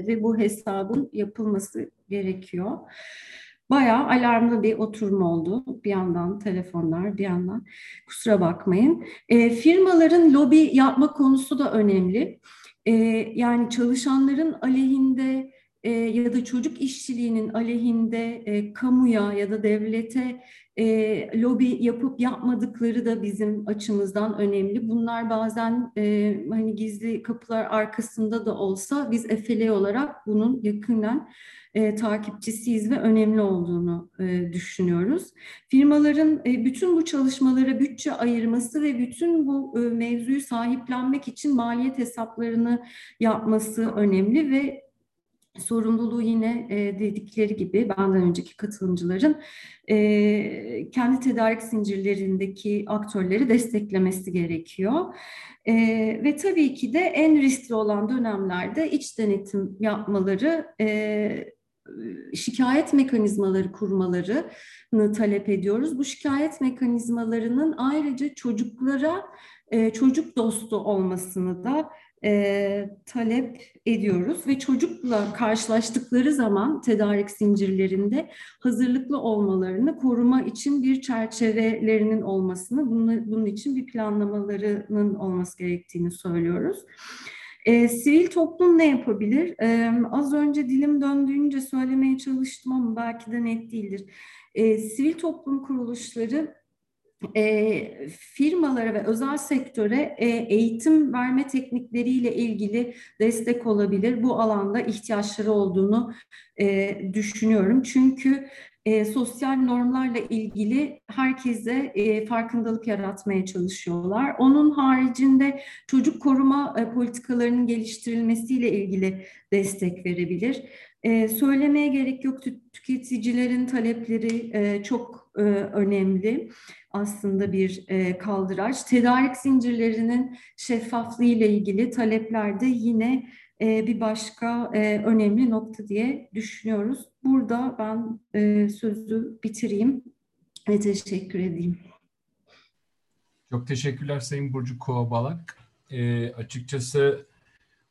ve bu hesabın yapılması gerekiyor. Bayağı alarmlı bir oturum oldu. Bir yandan telefonlar, bir yandan kusura bakmayın. E, firmaların lobi yapma konusu da önemli. E, yani çalışanların aleyhinde e, ya da çocuk işçiliğinin aleyhinde e, kamuya ya da devlete e, lobi yapıp yapmadıkları da bizim açımızdan önemli. Bunlar bazen e, hani gizli kapılar arkasında da olsa biz EFLE olarak bunun yakından e, takipçisiyiz ve önemli olduğunu e, düşünüyoruz. Firmaların e, bütün bu çalışmalara bütçe ayırması ve bütün bu e, mevzuyu sahiplenmek için maliyet hesaplarını yapması önemli ve sorumluluğu yine e, dedikleri gibi benden önceki katılımcıların e, kendi tedarik zincirlerindeki aktörleri desteklemesi gerekiyor. E, ve tabii ki de en riskli olan dönemlerde iç denetim yapmaları e, şikayet mekanizmaları kurmalarını talep ediyoruz. Bu şikayet mekanizmalarının ayrıca çocuklara e, çocuk dostu olmasını da e, talep ediyoruz ve çocukla karşılaştıkları zaman tedarik zincirlerinde hazırlıklı olmalarını koruma için bir çerçevelerinin olmasını, bunun, bunun için bir planlamalarının olması gerektiğini söylüyoruz. E, sivil toplum ne yapabilir? E, az önce dilim döndüğünce söylemeye çalıştım ama belki de net değildir. E, sivil toplum kuruluşları e, firmalara ve özel sektöre e, eğitim verme teknikleriyle ilgili destek olabilir. Bu alanda ihtiyaçları olduğunu e, düşünüyorum. Çünkü e, sosyal normlarla ilgili herkese e, farkındalık yaratmaya çalışıyorlar. Onun haricinde çocuk koruma e, politikalarının geliştirilmesiyle ilgili destek verebilir. E, söylemeye gerek yok tüketicilerin talepleri e, çok e, önemli aslında bir e, kaldıraç. Tedarik zincirlerinin şeffaflığı ile ilgili taleplerde yine bir başka e, önemli nokta diye düşünüyoruz. Burada ben e, sözü bitireyim ve teşekkür edeyim. Çok teşekkürler Sayın Burcu Kovabalak. E, açıkçası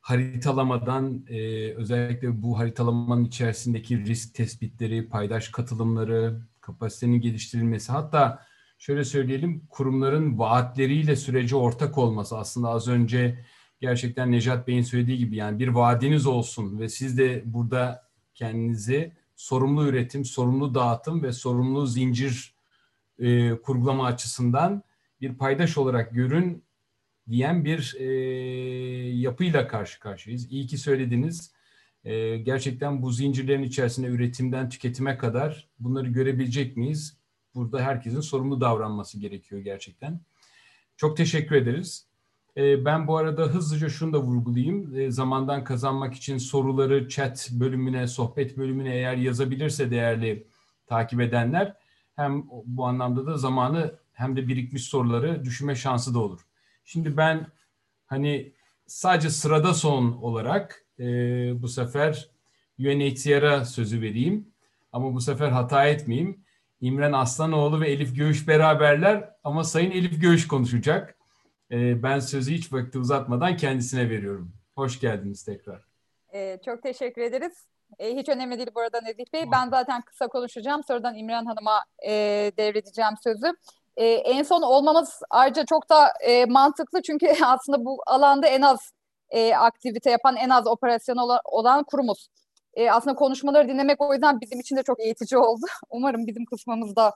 haritalamadan e, özellikle bu haritalamanın içerisindeki risk tespitleri, paydaş katılımları, kapasitenin geliştirilmesi hatta şöyle söyleyelim kurumların vaatleriyle sürece ortak olması aslında az önce gerçekten Necat Bey'in söylediği gibi yani bir vaadiniz olsun ve siz de burada kendinizi sorumlu üretim, sorumlu dağıtım ve sorumlu zincir e, kurgulama açısından bir paydaş olarak görün diyen bir e, yapıyla karşı karşıyayız. İyi ki söylediniz. E, gerçekten bu zincirlerin içerisinde üretimden tüketime kadar bunları görebilecek miyiz? Burada herkesin sorumlu davranması gerekiyor gerçekten. Çok teşekkür ederiz. E, ben bu arada hızlıca şunu da vurgulayayım. E, zamandan kazanmak için soruları chat bölümüne, sohbet bölümüne eğer yazabilirse değerli takip edenler hem bu anlamda da zamanı hem de birikmiş soruları düşünme şansı da olur. Şimdi ben hani sadece sırada son olarak e, bu sefer UNHCR'a sözü vereyim. Ama bu sefer hata etmeyeyim. İmren Aslanoğlu ve Elif Göğüş beraberler ama Sayın Elif Göğüş konuşacak. E, ben sözü hiç vakti uzatmadan kendisine veriyorum. Hoş geldiniz tekrar. E, çok teşekkür ederiz. E, hiç önemli değil bu arada Nezih Bey. Ben zaten kısa konuşacağım. Sonradan İmran Hanım'a e, devredeceğim sözü e, en son olmamız ayrıca çok da e, mantıklı çünkü [laughs] aslında bu alanda en az e, aktivite yapan, en az operasyon olan kurumuz. E, aslında konuşmaları dinlemek o yüzden bizim için de çok eğitici [laughs] oldu. Umarım bizim kısmımızda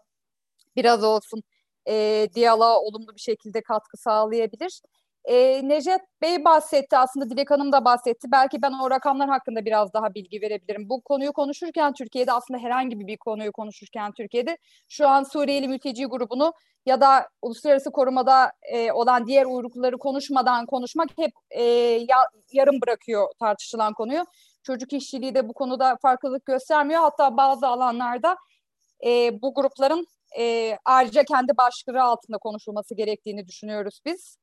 biraz olsun e, diyaloğa olumlu bir şekilde katkı sağlayabilir. E, Necdet Bey bahsetti aslında Dilek Hanım da bahsetti. Belki ben o rakamlar hakkında biraz daha bilgi verebilirim. Bu konuyu konuşurken Türkiye'de aslında herhangi bir konuyu konuşurken Türkiye'de şu an Suriyeli mülteci grubunu ya da uluslararası korumada e, olan diğer uyrukları konuşmadan konuşmak hep e, ya, yarım bırakıyor tartışılan konuyu. çocuk işçiliği de bu konuda farklılık göstermiyor. Hatta bazı alanlarda e, bu grupların e, ayrıca kendi başlığı altında konuşulması gerektiğini düşünüyoruz biz.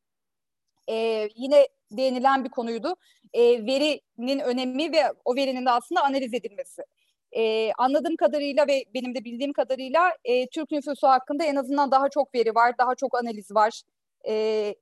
E, yine değinilen bir konuydu. E, verinin önemi ve o verinin de aslında analiz edilmesi. E, anladığım kadarıyla ve benim de bildiğim kadarıyla e, Türk nüfusu hakkında en azından daha çok veri var, daha çok analiz var. E,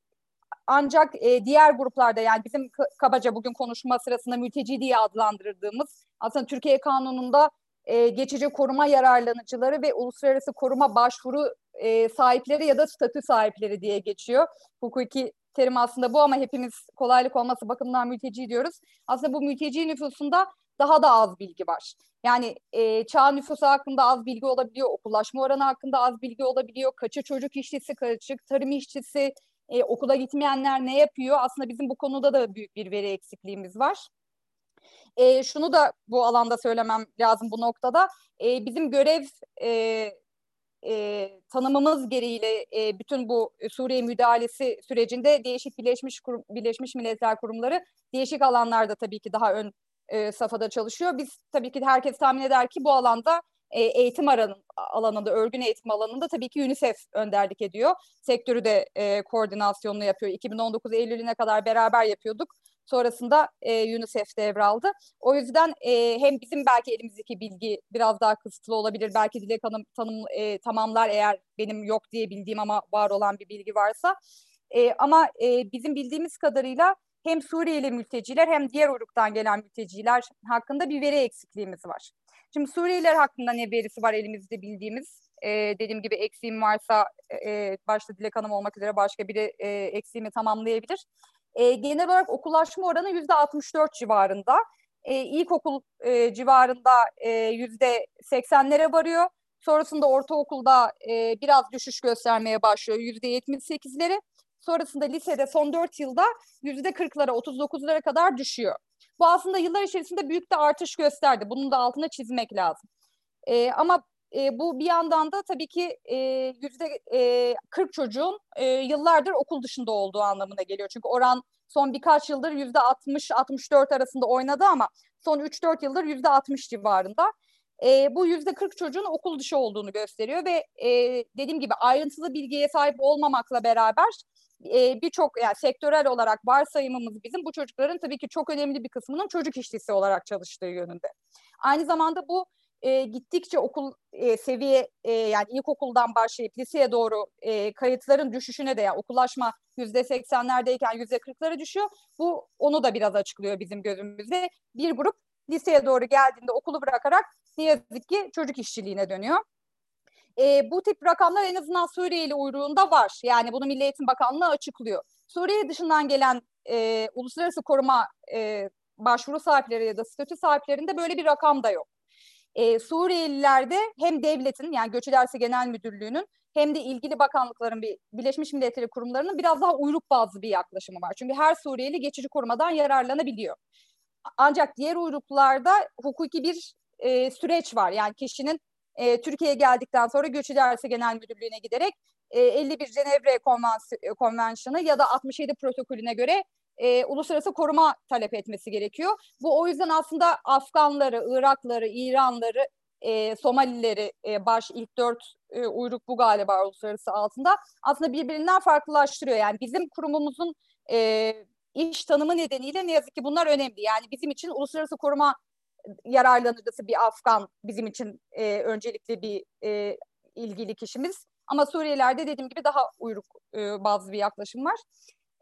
ancak e, diğer gruplarda yani bizim kabaca bugün konuşma sırasında mülteci diye adlandırdığımız aslında Türkiye Kanunu'nda e, geçici koruma yararlanıcıları ve uluslararası koruma başvuru e, sahipleri ya da statü sahipleri diye geçiyor. Hukuki terim aslında bu ama hepimiz kolaylık olması bakımından mülteci diyoruz. Aslında bu mülteci nüfusunda daha da az bilgi var. Yani e, çağ nüfusu hakkında az bilgi olabiliyor, okullaşma oranı hakkında az bilgi olabiliyor, kaçı çocuk işçisi, kaçı tarım işçisi, e, okula gitmeyenler ne yapıyor? Aslında bizim bu konuda da büyük bir veri eksikliğimiz var. E, şunu da bu alanda söylemem lazım bu noktada. E, bizim görev e, e, tanımımız gereğiyle e, bütün bu Suriye müdahalesi sürecinde değişik Birleşmiş Kurum, Birleşmiş Milletler kurumları değişik alanlarda tabii ki daha ön e, safhada çalışıyor. Biz tabii ki herkes tahmin eder ki bu alanda e, eğitim alanın, alanında, örgün eğitim alanında tabii ki UNICEF önderlik ediyor. Sektörü de e, koordinasyonunu yapıyor. 2019 Eylül'üne kadar beraber yapıyorduk. Sonrasında e, UNICEF devraldı. O yüzden e, hem bizim belki elimizdeki bilgi biraz daha kısıtlı olabilir. Belki Dilek Hanım tanım, e, tamamlar eğer benim yok diye bildiğim ama var olan bir bilgi varsa. E, ama e, bizim bildiğimiz kadarıyla hem Suriyeli mülteciler hem diğer uyruktan gelen mülteciler hakkında bir veri eksikliğimiz var. Şimdi Suriyeliler hakkında ne verisi var elimizde bildiğimiz? E, dediğim gibi eksiğim varsa e, başta Dilek Hanım olmak üzere başka biri e, eksiğimi tamamlayabilir. E, genel olarak okullaşma oranı yüzde 64 civarında. E, ilkokul e, civarında yüzde 80'lere varıyor. Sonrasında ortaokulda e, biraz düşüş göstermeye başlıyor yüzde 78'leri. Sonrasında lisede son 4 yılda yüzde 40'lara 39'lara kadar düşüyor. Bu aslında yıllar içerisinde büyük de artış gösterdi. Bunun da altına çizmek lazım. E, ama e, bu bir yandan da tabii ki yüzde e, 40 çocuğun e, yıllardır okul dışında olduğu anlamına geliyor. Çünkü oran son birkaç yıldır yüzde 60-64 arasında oynadı ama son 3-4 yıldır yüzde 60 civarında. E, bu yüzde 40 çocuğun okul dışı olduğunu gösteriyor ve e, dediğim gibi ayrıntılı bilgiye sahip olmamakla beraber e, birçok yani sektörel olarak varsayımımız bizim bu çocukların tabii ki çok önemli bir kısmının çocuk işçisi olarak çalıştığı yönünde. Aynı zamanda bu e, gittikçe okul e, seviye e, yani ilkokuldan başlayıp liseye doğru e, kayıtların düşüşüne de yani okullaşma yüzde seksenlerdeyken yüzde kırklara düşüyor. Bu onu da biraz açıklıyor bizim gözümüzde. Bir grup liseye doğru geldiğinde okulu bırakarak ne yazık ki çocuk işçiliğine dönüyor. E, bu tip rakamlar en azından Suriyeli uyruğunda var. Yani bunu Milli Eğitim Bakanlığı açıklıyor. Suriye dışından gelen e, uluslararası koruma e, başvuru sahipleri ya da statü sahiplerinde böyle bir rakam da yok e, Suriyelilerde hem devletin yani Göç İdaresi Genel Müdürlüğü'nün hem de ilgili bakanlıkların bir Birleşmiş Milletleri kurumlarının biraz daha uyruk bazlı bir yaklaşımı var. Çünkü her Suriyeli geçici korumadan yararlanabiliyor. Ancak diğer uyruklarda hukuki bir e, süreç var. Yani kişinin e, Türkiye'ye geldikten sonra Göç İdaresi Genel Müdürlüğü'ne giderek e, 51 Cenevre Konvansiyonu ya da 67 protokolüne göre e, uluslararası koruma talep etmesi gerekiyor. Bu o yüzden aslında Afganları, Irakları, İranları, e, Somalileri e, baş ilk dört e, uyruk bu galiba uluslararası altında aslında birbirinden farklılaştırıyor. Yani bizim kurumumuzun e, iş tanımı nedeniyle ne yazık ki bunlar önemli. Yani bizim için uluslararası koruma yararlanıcısı bir Afgan bizim için e, öncelikli bir e, ilgili kişimiz. Ama Suriyelilerde dediğim gibi daha uyruk e, bazı bir yaklaşım var.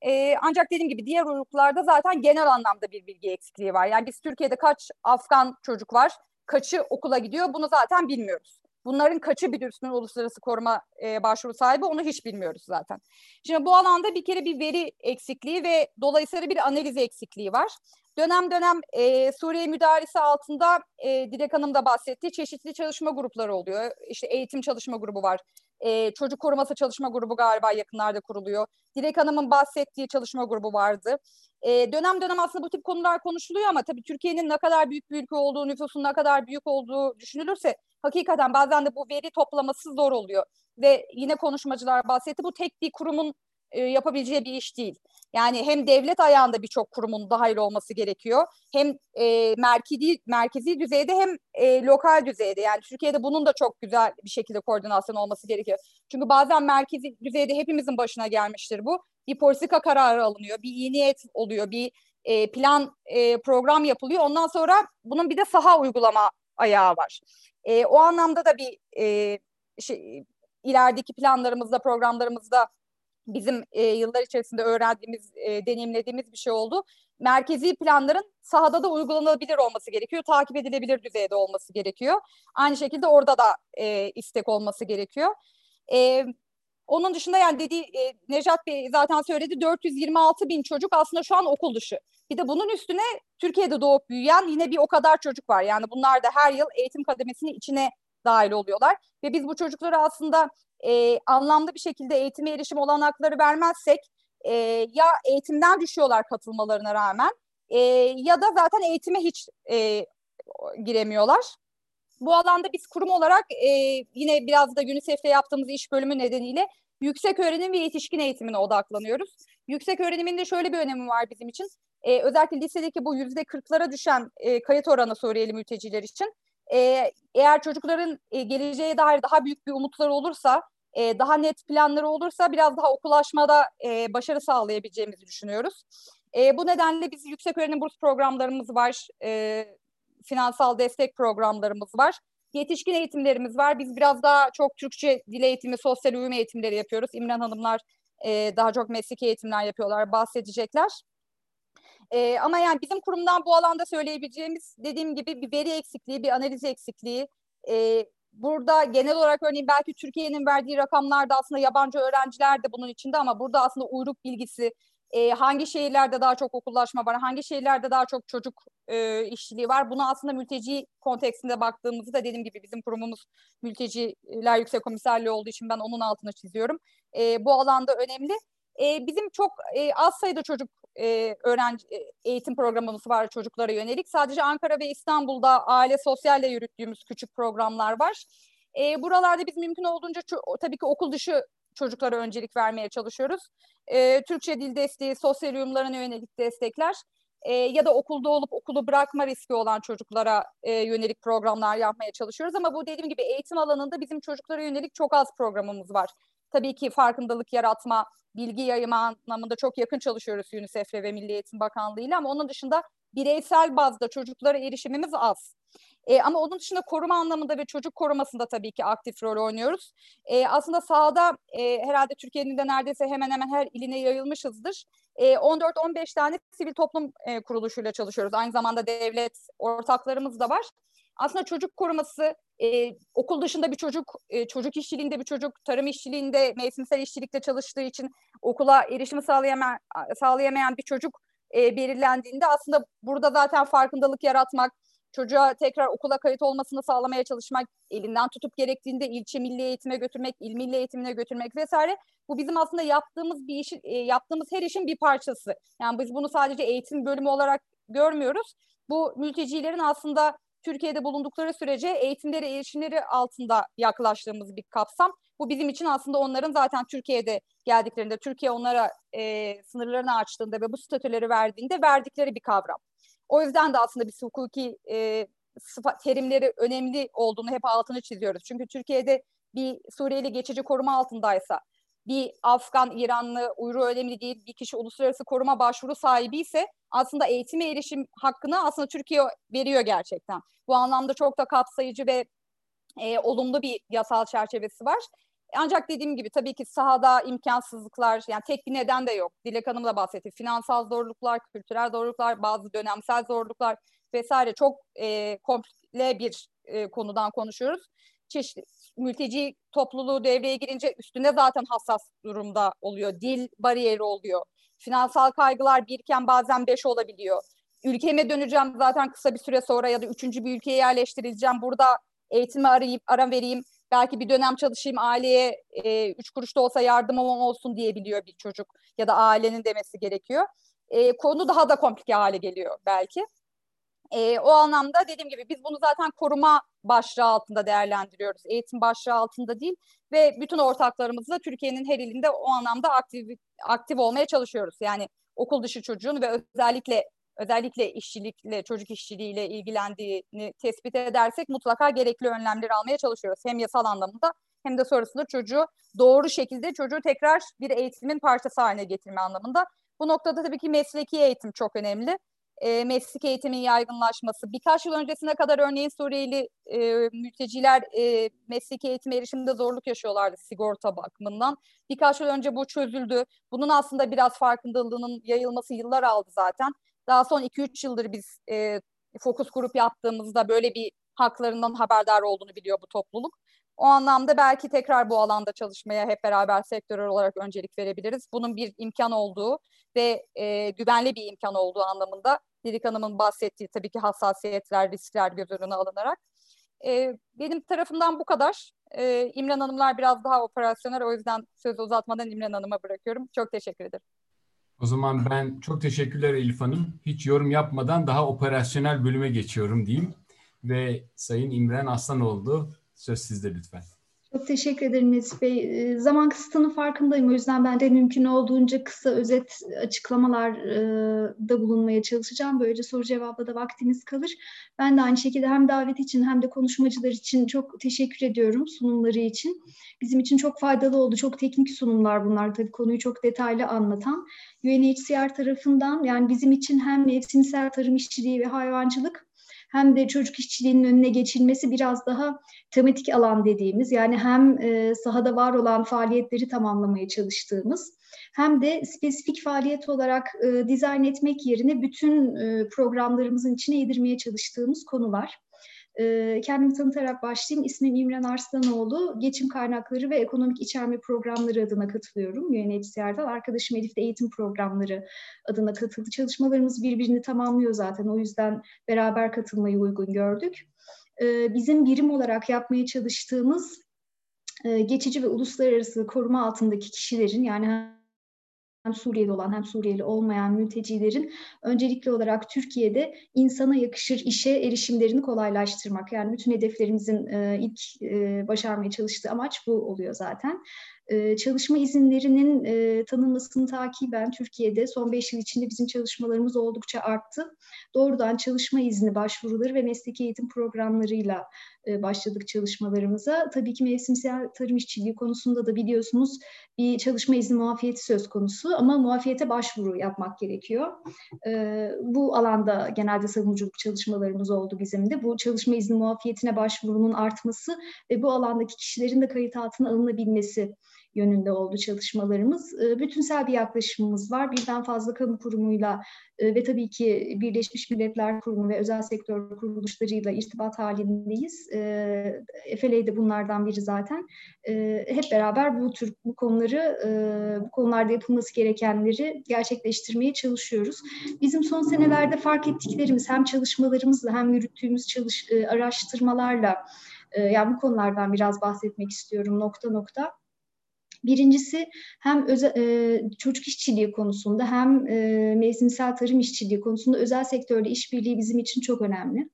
E, ancak dediğim gibi diğer uyruklarda zaten genel anlamda bir bilgi eksikliği var. Yani biz Türkiye'de kaç Afgan çocuk var, kaçı okula gidiyor bunu zaten bilmiyoruz. Bunların kaçı bir üstün uluslararası koruma e, başvuru sahibi onu hiç bilmiyoruz zaten. Şimdi bu alanda bir kere bir veri eksikliği ve dolayısıyla bir analiz eksikliği var. Dönem dönem e, Suriye müdahalesi altında e, Dilek Hanım da bahsettiği çeşitli çalışma grupları oluyor. İşte eğitim çalışma grubu var. E, çocuk koruması çalışma grubu galiba yakınlarda kuruluyor. Dilek Hanım'ın bahsettiği çalışma grubu vardı. E, dönem dönem aslında bu tip konular konuşuluyor ama tabii Türkiye'nin ne kadar büyük bir ülke olduğu, nüfusun ne kadar büyük olduğu düşünülürse hakikaten bazen de bu veri toplaması zor oluyor. Ve yine konuşmacılar bahsetti bu tek bir kurumun e, yapabileceği bir iş değil. Yani hem devlet ayağında birçok kurumun dahil olması gerekiyor. Hem e, merkezi merkezi düzeyde hem e, lokal düzeyde. Yani Türkiye'de bunun da çok güzel bir şekilde koordinasyon olması gerekiyor. Çünkü bazen merkezi düzeyde hepimizin başına gelmiştir bu. Bir politika kararı alınıyor, bir iyi niyet oluyor, bir e, plan e, program yapılıyor. Ondan sonra bunun bir de saha uygulama ayağı var. E, o anlamda da bir e, şey, ilerideki planlarımızda, programlarımızda bizim e, yıllar içerisinde öğrendiğimiz, e, deneyimlediğimiz bir şey oldu. Merkezi planların sahada da uygulanabilir olması gerekiyor, takip edilebilir düzeyde olması gerekiyor. Aynı şekilde orada da e, istek olması gerekiyor. E, onun dışında yani dediği e, Nejat Bey zaten söyledi 426 bin çocuk aslında şu an okul dışı. Bir de bunun üstüne Türkiye'de doğup büyüyen yine bir o kadar çocuk var. Yani bunlar da her yıl eğitim kademesinin içine dahil oluyorlar. Ve biz bu çocuklara aslında e, anlamlı bir şekilde eğitime erişim olanakları vermezsek e, ya eğitimden düşüyorlar katılmalarına rağmen e, ya da zaten eğitime hiç e, giremiyorlar. Bu alanda biz kurum olarak e, yine biraz da UNICEF'le yaptığımız iş bölümü nedeniyle yüksek öğrenim ve yetişkin eğitimine odaklanıyoruz. Yüksek öğrenimin de şöyle bir önemi var bizim için. E, özellikle lisedeki bu yüzde kırklara düşen e, kayıt oranı Suriyeli mülteciler için e, eğer çocukların e, geleceğe dair daha büyük bir umutları olursa, e, daha net planları olursa biraz daha okulaşmada e, başarı sağlayabileceğimizi düşünüyoruz. E, bu nedenle biz yüksek öğrenim burs programlarımız var, e, finansal destek programlarımız var. Yetişkin eğitimlerimiz var. Biz biraz daha çok Türkçe dil eğitimi, sosyal uyum eğitimleri yapıyoruz. İmran Hanımlar e, daha çok mesleki eğitimler yapıyorlar, bahsedecekler. E, ama yani bizim kurumdan bu alanda söyleyebileceğimiz dediğim gibi bir veri eksikliği, bir analiz eksikliği. E, burada genel olarak örneğin belki Türkiye'nin verdiği rakamlar da aslında yabancı öğrenciler de bunun içinde ama burada aslında uyruk bilgisi, e, hangi şehirlerde daha çok okullaşma var, hangi şehirlerde daha çok çocuk e, işçiliği var. Buna aslında mülteci kontekstinde baktığımızda dediğim gibi bizim kurumumuz mülteciler yüksek komiserliği olduğu için ben onun altını çiziyorum. E, bu alanda önemli. E, bizim çok e, az sayıda çocuk e, öğrenci e, eğitim programımız var çocuklara yönelik. Sadece Ankara ve İstanbul'da aile sosyalle yürüttüğümüz küçük programlar var. E, buralarda biz mümkün olduğunca tabii ki okul dışı çocuklara öncelik vermeye çalışıyoruz. E, Türkçe dil desteği, sosyal uyumlarına yönelik destekler e, ya da okulda olup okulu bırakma riski olan çocuklara e, yönelik programlar yapmaya çalışıyoruz. Ama bu dediğim gibi eğitim alanında bizim çocuklara yönelik çok az programımız var. Tabii ki farkındalık yaratma, bilgi yayma anlamında çok yakın çalışıyoruz UNICEF'le ve Milli Eğitim Bakanlığı ile ama onun dışında bireysel bazda çocuklara erişimimiz az. E, ama onun dışında koruma anlamında ve çocuk korumasında tabii ki aktif rol oynuyoruz. E, aslında sahada e, herhalde Türkiye'nin de neredeyse hemen hemen her iline yayılmışızdır. E, 14-15 tane sivil toplum e, kuruluşuyla çalışıyoruz. Aynı zamanda devlet ortaklarımız da var. Aslında çocuk koruması e, okul dışında bir çocuk, e, çocuk işçiliğinde bir çocuk, tarım işçiliğinde, mevsimsel işçilikte çalıştığı için okula erişimi sağlayamayan, sağlayamayan bir çocuk e, belirlendiğinde aslında burada zaten farkındalık yaratmak, çocuğa tekrar okula kayıt olmasını sağlamaya çalışmak, elinden tutup gerektiğinde ilçe milli eğitime götürmek, il milli eğitimine götürmek vesaire. Bu bizim aslında yaptığımız bir işi, e, yaptığımız her işin bir parçası. Yani biz bunu sadece eğitim bölümü olarak görmüyoruz. Bu mültecilerin aslında Türkiye'de bulundukları sürece eğitimleri, erişimleri altında yaklaştığımız bir kapsam. Bu bizim için aslında onların zaten Türkiye'de geldiklerinde, Türkiye onlara e, sınırlarını açtığında ve bu statüleri verdiğinde verdikleri bir kavram. O yüzden de aslında biz hukuki e, sıfat, terimleri önemli olduğunu hep altını çiziyoruz. Çünkü Türkiye'de bir Suriyeli geçici koruma altındaysa, bir Afgan, İranlı, Uyru önemli değil bir kişi uluslararası koruma başvuru sahibi ise aslında eğitime erişim hakkını aslında Türkiye veriyor gerçekten. Bu anlamda çok da kapsayıcı ve e, olumlu bir yasal çerçevesi var. Ancak dediğim gibi tabii ki sahada imkansızlıklar yani tek bir neden de yok. Dilek Hanım da bahsetti. Finansal zorluklar, kültürel zorluklar, bazı dönemsel zorluklar vesaire çok e, komple bir e, konudan konuşuyoruz. Çeşitli mülteci topluluğu devreye girince üstünde zaten hassas durumda oluyor. Dil bariyeri oluyor. Finansal kaygılar birken bazen beş olabiliyor. Ülkeme döneceğim zaten kısa bir süre sonra ya da üçüncü bir ülkeye yerleştirileceğim. Burada eğitimi arayıp ara vereyim belki bir dönem çalışayım aileye e, üç kuruş da olsa yardımım olsun diyebiliyor bir çocuk ya da ailenin demesi gerekiyor. E, konu daha da komplike hale geliyor belki. E, o anlamda dediğim gibi biz bunu zaten koruma başlığı altında değerlendiriyoruz. Eğitim başlığı altında değil ve bütün ortaklarımızla Türkiye'nin her ilinde o anlamda aktif, aktif olmaya çalışıyoruz. Yani okul dışı çocuğun ve özellikle özellikle işçilikle, çocuk işçiliğiyle ilgilendiğini tespit edersek mutlaka gerekli önlemleri almaya çalışıyoruz. Hem yasal anlamda hem de sonrasında çocuğu doğru şekilde çocuğu tekrar bir eğitimin parçası haline getirme anlamında. Bu noktada tabii ki mesleki eğitim çok önemli. E, meslek eğitimin yaygınlaşması. Birkaç yıl öncesine kadar örneğin Suriyeli e, mülteciler e, mesleki eğitime erişimde zorluk yaşıyorlardı sigorta bakımından. Birkaç yıl önce bu çözüldü. Bunun aslında biraz farkındalığının yayılması yıllar aldı zaten. Daha son 2-3 yıldır biz e, fokus grup yaptığımızda böyle bir haklarından haberdar olduğunu biliyor bu topluluk. O anlamda belki tekrar bu alanda çalışmaya hep beraber sektörel olarak öncelik verebiliriz. Bunun bir imkan olduğu ve e, güvenli bir imkan olduğu anlamında Dilik Hanım'ın bahsettiği tabii ki hassasiyetler, riskler göz önüne alınarak. E, benim tarafımdan bu kadar. E, İmran Hanımlar biraz daha operasyonel o yüzden sözü uzatmadan İmran Hanım'a bırakıyorum. Çok teşekkür ederim. O zaman ben çok teşekkürler Elif Hanım. Hiç yorum yapmadan daha operasyonel bölüme geçiyorum diyeyim. Ve Sayın İmren Aslanoğlu söz sizde lütfen. Çok teşekkür ederim Mesut Bey. Ee, zaman kısıtının farkındayım. O yüzden ben de mümkün olduğunca kısa özet açıklamalar e, bulunmaya çalışacağım. Böylece soru cevapla da vaktimiz kalır. Ben de aynı şekilde hem davet için hem de konuşmacılar için çok teşekkür ediyorum sunumları için. Bizim için çok faydalı oldu. Çok teknik sunumlar bunlar. Tabii konuyu çok detaylı anlatan. UNHCR tarafından yani bizim için hem mevsimsel tarım işçiliği ve hayvancılık hem de çocuk işçiliğinin önüne geçilmesi biraz daha tematik alan dediğimiz yani hem e, sahada var olan faaliyetleri tamamlamaya çalıştığımız hem de spesifik faaliyet olarak e, dizayn etmek yerine bütün e, programlarımızın içine yedirmeye çalıştığımız konular. Ee, kendimi tanıtarak başlayayım. İsmim İmran Arslanoğlu. Geçim kaynakları ve ekonomik içerme programları adına katılıyorum UNHCR'dan. Arkadaşım Elif de eğitim programları adına katıldı. Çalışmalarımız birbirini tamamlıyor zaten. O yüzden beraber katılmayı uygun gördük. Ee, bizim birim olarak yapmaya çalıştığımız e, geçici ve uluslararası koruma altındaki kişilerin yani hem Suriyeli olan hem Suriyeli olmayan mültecilerin öncelikli olarak Türkiye'de insana yakışır işe erişimlerini kolaylaştırmak. Yani bütün hedeflerimizin e, ilk e, başarmaya çalıştığı amaç bu oluyor zaten. Ee, çalışma izinlerinin e, tanınmasını takiben Türkiye'de son 5 yıl içinde bizim çalışmalarımız oldukça arttı. Doğrudan çalışma izni başvuruları ve mesleki eğitim programlarıyla başladık çalışmalarımıza. Tabii ki mevsimsel tarım işçiliği konusunda da biliyorsunuz bir çalışma izni muafiyeti söz konusu ama muafiyete başvuru yapmak gerekiyor. E, bu alanda genelde savunuculuk çalışmalarımız oldu bizim de. Bu çalışma izni muafiyetine başvurunun artması ve bu alandaki kişilerin de kayıt altına alınabilmesi yönünde oldu çalışmalarımız. Ee, bütünsel bir yaklaşımımız var. Birden fazla kamu kurumuyla e, ve tabii ki Birleşmiş Milletler Kurumu ve özel sektör kuruluşlarıyla irtibat halindeyiz. E, FLA de bunlardan biri zaten. E, hep beraber bu tür bu konuları, bu konularda yapılması gerekenleri gerçekleştirmeye çalışıyoruz. Bizim son senelerde fark ettiklerimiz hem çalışmalarımızla hem yürüttüğümüz çalış, araştırmalarla yani bu konulardan biraz bahsetmek istiyorum nokta nokta. Birincisi hem özel, e, çocuk işçiliği konusunda hem e, mevsimsel tarım işçiliği konusunda özel sektörle işbirliği bizim için çok önemli.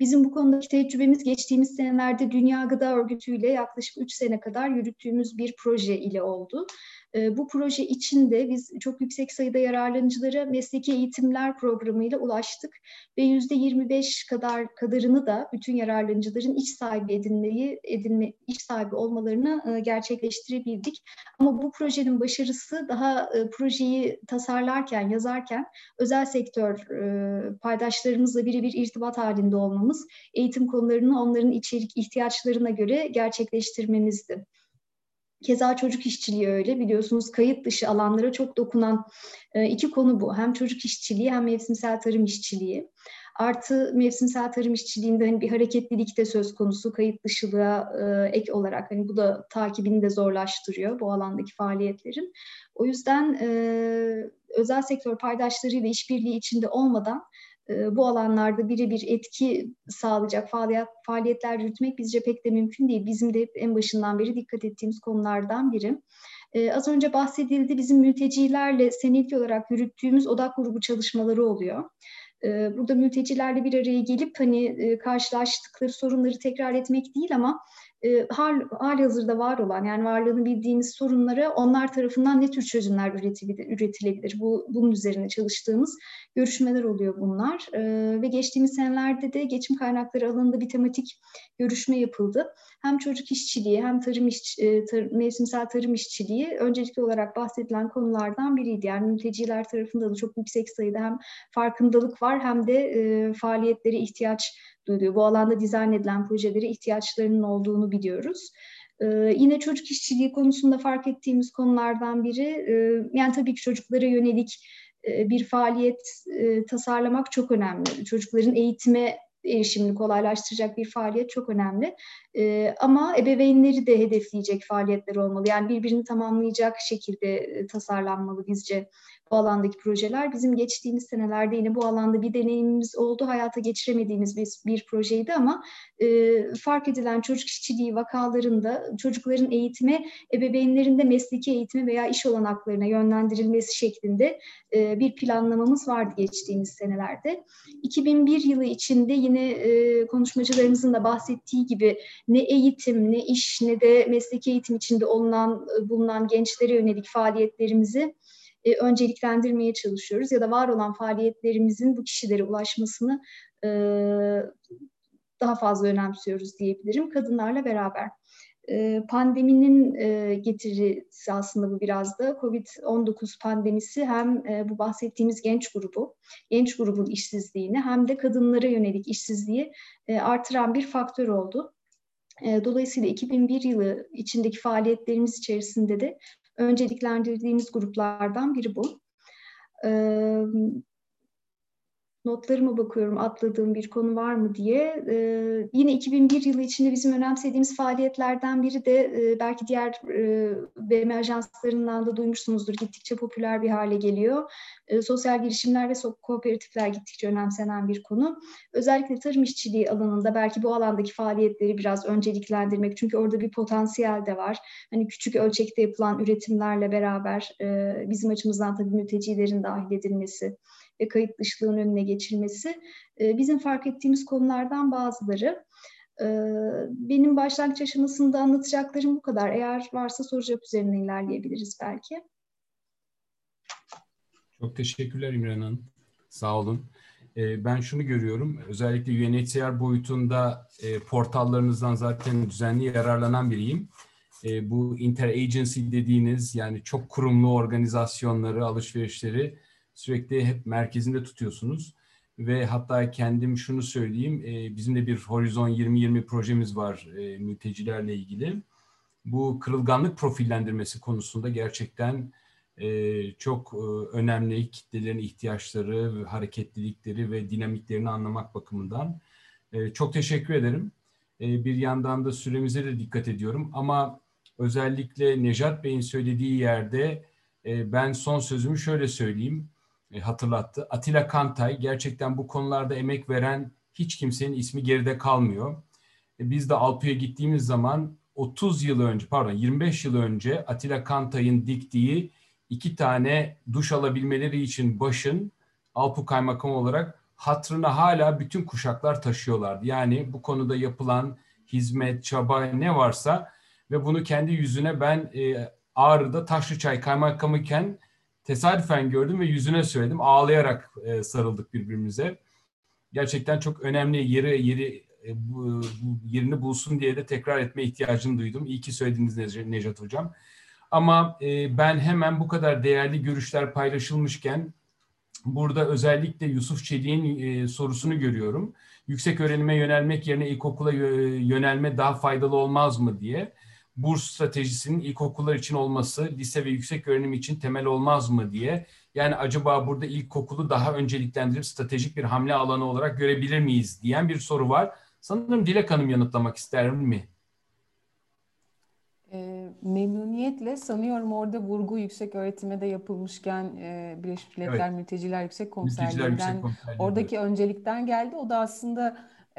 Bizim bu konudaki tecrübemiz geçtiğimiz senelerde Dünya Gıda Örgütü ile yaklaşık 3 sene kadar yürüttüğümüz bir proje ile oldu. E, bu proje içinde biz çok yüksek sayıda yararlanıcılara mesleki eğitimler programıyla ulaştık ve yüzde 25 kadar kadarını da bütün yararlanıcıların iş sahibi edinmeyi, edinme, iş sahibi olmalarını e, gerçekleştirebildik. Ama bu projenin başarısı daha e, projeyi tasarlarken, yazarken özel sektör e, paydaşlarımızla birebir irtibat halinde olmamız, eğitim konularını onların içerik ihtiyaçlarına göre gerçekleştirmemizdi. Keza çocuk işçiliği öyle biliyorsunuz kayıt dışı alanlara çok dokunan e, iki konu bu. Hem çocuk işçiliği hem mevsimsel tarım işçiliği. Artı mevsimsel tarım işçiliğinde hani bir hareketlilik de söz konusu kayıt dışılığa e, ek olarak hani bu da takibini de zorlaştırıyor bu alandaki faaliyetlerin. O yüzden e, özel sektör paydaşlarıyla işbirliği içinde olmadan bu alanlarda birebir etki sağlayacak faaliyet, faaliyetler yürütmek bizce pek de mümkün değil. Bizim de en başından beri dikkat ettiğimiz konulardan biri. Ee, az önce bahsedildi bizim mültecilerle senetli olarak yürüttüğümüz odak grubu çalışmaları oluyor. E, burada mültecilerle bir araya gelip hani e, karşılaştıkları sorunları tekrar etmek değil ama e, hal, hali hazırda var olan yani varlığını bildiğimiz sorunlara onlar tarafından ne tür çözümler üretilebilir, üretilebilir? Bu, bunun üzerine çalıştığımız görüşmeler oluyor bunlar. E, ve geçtiğimiz senelerde de geçim kaynakları alanında bir tematik görüşme yapıldı. Hem çocuk işçiliği hem tarım iş, e, tar, mevsimsel tarım işçiliği öncelikli olarak bahsedilen konulardan biriydi. Yani mülteciler tarafında da çok yüksek sayıda hem farkındalık var hem de e, faaliyetlere ihtiyaç duyuluyor. Bu alanda dizayn edilen projelere ihtiyaçlarının olduğunu biliyoruz. Ee, yine çocuk işçiliği konusunda fark ettiğimiz konulardan biri, e, yani tabii ki çocuklara yönelik e, bir faaliyet e, tasarlamak çok önemli. Çocukların eğitime erişimini kolaylaştıracak bir faaliyet çok önemli. E, ama ebeveynleri de hedefleyecek faaliyetler olmalı. Yani birbirini tamamlayacak şekilde tasarlanmalı bizce bu alandaki projeler. Bizim geçtiğimiz senelerde yine bu alanda bir deneyimimiz oldu. Hayata geçiremediğimiz bir, bir projeydi ama e, fark edilen çocuk işçiliği vakalarında çocukların eğitime, ebeveynlerin de mesleki eğitime veya iş olanaklarına yönlendirilmesi şeklinde e, bir planlamamız vardı geçtiğimiz senelerde. 2001 yılı içinde yine e, konuşmacılarımızın da bahsettiği gibi ne eğitim, ne iş, ne de mesleki eğitim içinde olunan, bulunan gençlere yönelik faaliyetlerimizi e, önceliklendirmeye çalışıyoruz ya da var olan faaliyetlerimizin bu kişilere ulaşmasını e, daha fazla önemsiyoruz diyebilirim kadınlarla beraber. E, pandeminin e, getirisi aslında bu biraz da COVID-19 pandemisi hem e, bu bahsettiğimiz genç grubu, genç grubun işsizliğini hem de kadınlara yönelik işsizliği artıran bir faktör oldu. Dolayısıyla 2001 yılı içindeki faaliyetlerimiz içerisinde de önceliklendirdiğimiz gruplardan biri bu. Notlarıma bakıyorum atladığım bir konu var mı diye. Ee, yine 2001 yılı içinde bizim önemsediğimiz faaliyetlerden biri de e, belki diğer e, BM ajanslarından da duymuşsunuzdur gittikçe popüler bir hale geliyor. E, sosyal girişimler ve kooperatifler gittikçe önemsenen bir konu. Özellikle tarım işçiliği alanında belki bu alandaki faaliyetleri biraz önceliklendirmek çünkü orada bir potansiyel de var. Hani küçük ölçekte yapılan üretimlerle beraber e, bizim açımızdan tabii mültecilerin dahil edilmesi ve kayıt dışılığın önüne geçilmesi e, bizim fark ettiğimiz konulardan bazıları. E, benim başlangıç aşamasında anlatacaklarım bu kadar. Eğer varsa soru cevap üzerinden ilerleyebiliriz belki. Çok teşekkürler İmran Hanım. Sağ olun. E, ben şunu görüyorum. Özellikle UNHCR boyutunda portallarınızdan zaten düzenli yararlanan biriyim. Bu interagency dediğiniz yani çok kurumlu organizasyonları, alışverişleri sürekli hep merkezinde tutuyorsunuz. Ve hatta kendim şunu söyleyeyim, e, bizim de bir Horizon 2020 projemiz var e, mültecilerle ilgili. Bu kırılganlık profillendirmesi konusunda gerçekten e, çok e, önemli kitlelerin ihtiyaçları, hareketlilikleri ve dinamiklerini anlamak bakımından. E, çok teşekkür ederim. E, bir yandan da süremize de dikkat ediyorum ama özellikle Nejat Bey'in söylediği yerde e, ben son sözümü şöyle söyleyeyim hatırlattı. Atilla Kantay gerçekten bu konularda emek veren hiç kimsenin ismi geride kalmıyor. E, biz de Alpu'ya gittiğimiz zaman 30 yıl önce pardon 25 yıl önce Atilla Kantay'ın diktiği iki tane duş alabilmeleri için başın Alpu Kaymakamı olarak hatrına hala bütün kuşaklar taşıyorlardı. Yani bu konuda yapılan hizmet, çaba ne varsa ve bunu kendi yüzüne ben e, Ağrı'da Taşlıçay Kaymakamıken tesadüfen gördüm ve yüzüne söyledim. Ağlayarak e, sarıldık birbirimize. Gerçekten çok önemli yeri yeri e, bu, yerini bulsun diye de tekrar etme ihtiyacını duydum. İyi ki söylediniz Nejat Hocam. Ama e, ben hemen bu kadar değerli görüşler paylaşılmışken burada özellikle Yusuf Çelik'in e, sorusunu görüyorum. Yüksek öğrenime yönelmek yerine ilkokula yönelme daha faydalı olmaz mı diye burs stratejisinin ilkokullar için olması lise ve yüksek öğrenim için temel olmaz mı diye. Yani acaba burada ilkokulu daha önceliklendirip stratejik bir hamle alanı olarak görebilir miyiz diyen bir soru var. Sanırım Dilek Hanım yanıtlamak ister mi? E, memnuniyetle sanıyorum orada vurgu yüksek öğretime de yapılmışken e, Birleşmiş Milletler evet. Mülteciler Yüksek Konserliği'nden oradaki öncelikten geldi. O da aslında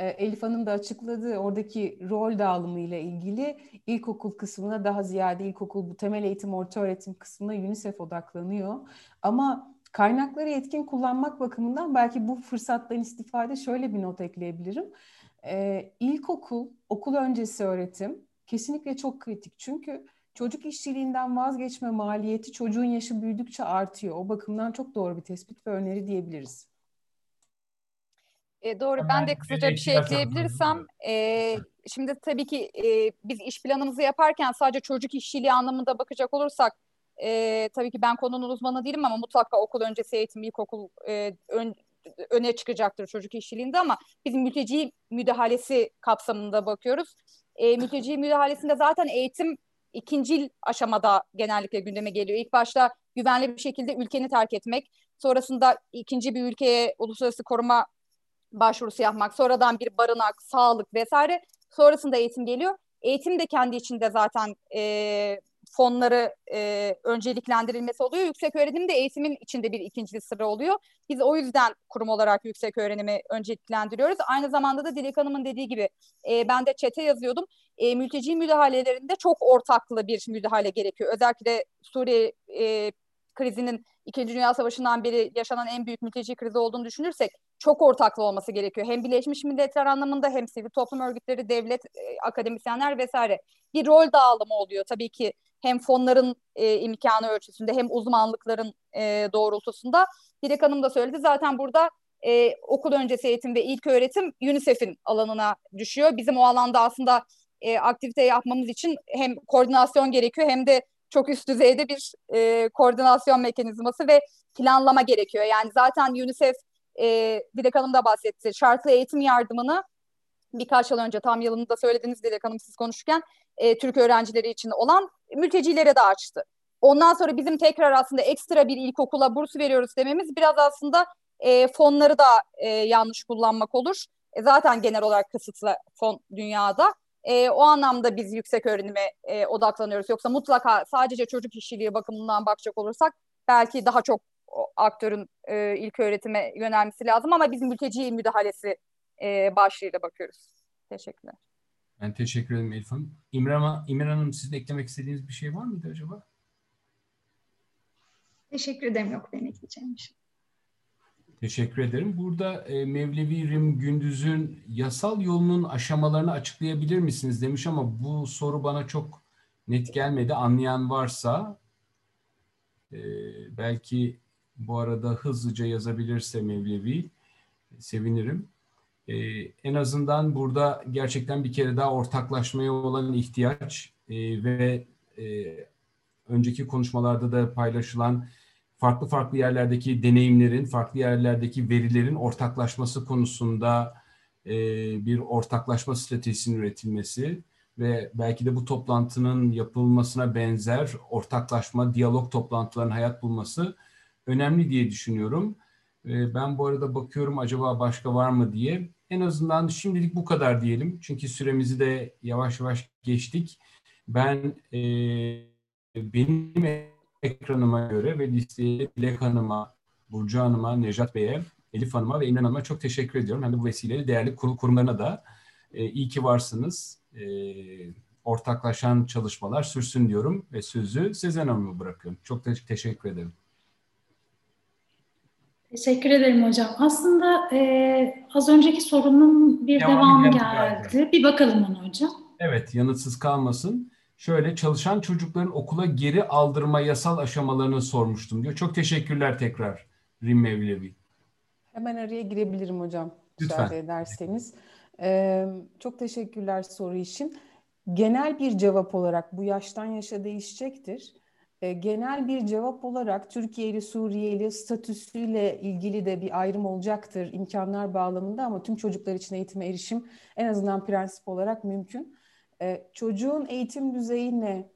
Elif Hanım da açıkladığı oradaki rol dağılımı ile ilgili ilkokul kısmına daha ziyade ilkokul bu temel eğitim orta öğretim kısmına UNICEF odaklanıyor. Ama Kaynakları etkin kullanmak bakımından belki bu fırsattan istifade şöyle bir not ekleyebilirim. Ee, ilkokul, okul öncesi öğretim kesinlikle çok kritik. Çünkü çocuk işçiliğinden vazgeçme maliyeti çocuğun yaşı büyüdükçe artıyor. O bakımdan çok doğru bir tespit ve öneri diyebiliriz. E, doğru. Ben, de kısaca bir şey ekleyebilirsem, e, şimdi tabii ki e, biz iş planımızı yaparken sadece çocuk işçiliği anlamında bakacak olursak, e, tabii ki ben konunun uzmanı değilim ama mutlaka okul öncesi eğitim, ilkokul e, ön, öne çıkacaktır çocuk işçiliğinde ama biz mülteci müdahalesi kapsamında bakıyoruz. E, mülteci müdahalesinde zaten eğitim ikinci aşamada genellikle gündeme geliyor. İlk başta güvenli bir şekilde ülkeni terk etmek, sonrasında ikinci bir ülkeye uluslararası koruma başvurusu yapmak, sonradan bir barınak, sağlık vesaire, sonrasında eğitim geliyor. Eğitim de kendi içinde zaten e, fonları e, önceliklendirilmesi oluyor. Yüksek öğrenim de eğitimin içinde bir ikinci sıra oluyor. Biz o yüzden kurum olarak yüksek öğrenimi önceliklendiriyoruz. Aynı zamanda da Dilek Hanım'ın dediği gibi e, ben de çete yazıyordum. E, mülteci müdahalelerinde çok ortaklı bir müdahale gerekiyor. Özellikle Suriye e, krizinin İkinci Dünya Savaşı'ndan beri yaşanan en büyük mülteci krizi olduğunu düşünürsek çok ortaklı olması gerekiyor. Hem Birleşmiş Milletler anlamında hem sivil toplum örgütleri, devlet, e, akademisyenler vesaire. Bir rol dağılımı oluyor tabii ki hem fonların e, imkanı ölçüsünde hem uzmanlıkların e, doğrultusunda. Dilek Hanım da söyledi zaten burada e, okul öncesi eğitim ve ilk öğretim UNICEF'in alanına düşüyor. Bizim o alanda aslında e, aktivite yapmamız için hem koordinasyon gerekiyor hem de çok üst düzeyde bir e, koordinasyon mekanizması ve planlama gerekiyor. Yani zaten UNICEF, e, Dilek Hanım da bahsetti, şartlı eğitim yardımını birkaç yıl önce tam yılını da söylediniz Dilek Hanım siz konuşurken e, Türk öğrencileri için olan mültecilere de açtı. Ondan sonra bizim tekrar aslında ekstra bir ilkokula burs veriyoruz dememiz biraz aslında e, fonları da e, yanlış kullanmak olur. E, zaten genel olarak kısıtlı fon dünyada. E, o anlamda biz yüksek öğrenime e, odaklanıyoruz. Yoksa mutlaka sadece çocuk işçiliği bakımından bakacak olursak belki daha çok aktörün e, ilk öğretime yönelmesi lazım ama biz mülteci müdahalesi e, başlığıyla bakıyoruz. Teşekkürler. Ben teşekkür ederim Elif Hanım. İmran, İmran Hanım sizin eklemek istediğiniz bir şey var mıydı acaba? Teşekkür ederim. Yok benim ekleyeceğim bir şey. Teşekkür ederim. Burada e, Mevlevi Rim Gündüz'ün yasal yolunun aşamalarını açıklayabilir misiniz demiş ama bu soru bana çok net gelmedi. Anlayan varsa e, belki bu arada hızlıca yazabilirse Mevlevi sevinirim. E, en azından burada gerçekten bir kere daha ortaklaşmaya olan ihtiyaç e, ve e, önceki konuşmalarda da paylaşılan farklı farklı yerlerdeki deneyimlerin, farklı yerlerdeki verilerin ortaklaşması konusunda e, bir ortaklaşma stratejisinin üretilmesi ve belki de bu toplantının yapılmasına benzer ortaklaşma, diyalog toplantılarının hayat bulması önemli diye düşünüyorum. E, ben bu arada bakıyorum acaba başka var mı diye. En azından şimdilik bu kadar diyelim. Çünkü süremizi de yavaş yavaş geçtik. Ben e, benim ekranıma göre ve listeye Dilek Hanım'a, Burcu Hanım'a, Nejat Bey'e, Elif Hanım'a ve İmran Hanım'a çok teşekkür ediyorum. Hem de bu vesileyle değerli kurul kurumlarına da e, iyi ki varsınız. E, ortaklaşan çalışmalar sürsün diyorum ve sözü Sezen Hanım'a bırakıyorum. Çok te- teşekkür ederim. Teşekkür ederim hocam. Aslında e, az önceki sorunun bir Devam devamı geldi. geldi. Bir bakalım ona hocam. Evet, yanıtsız kalmasın şöyle çalışan çocukların okula geri aldırma yasal aşamalarını sormuştum diyor. Çok teşekkürler tekrar Rim Mevlevi. Hemen araya girebilirim hocam. Lütfen. Müsaade ederseniz. Ee, çok teşekkürler soru için. Genel bir cevap olarak bu yaştan yaşa değişecektir. Ee, genel bir cevap olarak Türkiye ile Suriye ile statüsüyle ilgili de bir ayrım olacaktır imkanlar bağlamında ama tüm çocuklar için eğitime erişim en azından prensip olarak mümkün. E, çocuğun eğitim düzeyi ne?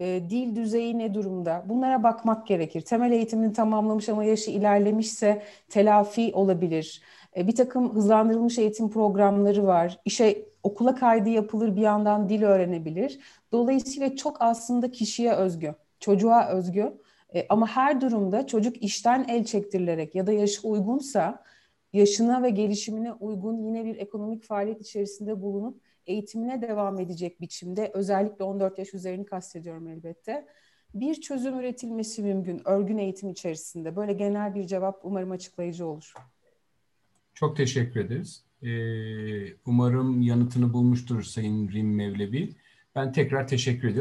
E, dil düzeyi ne durumda? Bunlara bakmak gerekir. Temel eğitimini tamamlamış ama yaşı ilerlemişse telafi olabilir. E, bir takım hızlandırılmış eğitim programları var. İşe okula kaydı yapılır bir yandan dil öğrenebilir. Dolayısıyla çok aslında kişiye özgü, çocuğa özgü. E, ama her durumda çocuk işten el çektirilerek ya da yaşı uygunsa yaşına ve gelişimine uygun yine bir ekonomik faaliyet içerisinde bulunup eğitimine devam edecek biçimde özellikle 14 yaş üzerini kastediyorum elbette. bir çözüm üretilmesi mümkün örgün eğitim içerisinde? Böyle genel bir cevap umarım açıklayıcı olur. Çok teşekkür ederiz. Ee, umarım yanıtını bulmuştur Sayın Rim Mevlevi. Ben tekrar teşekkür ediyorum.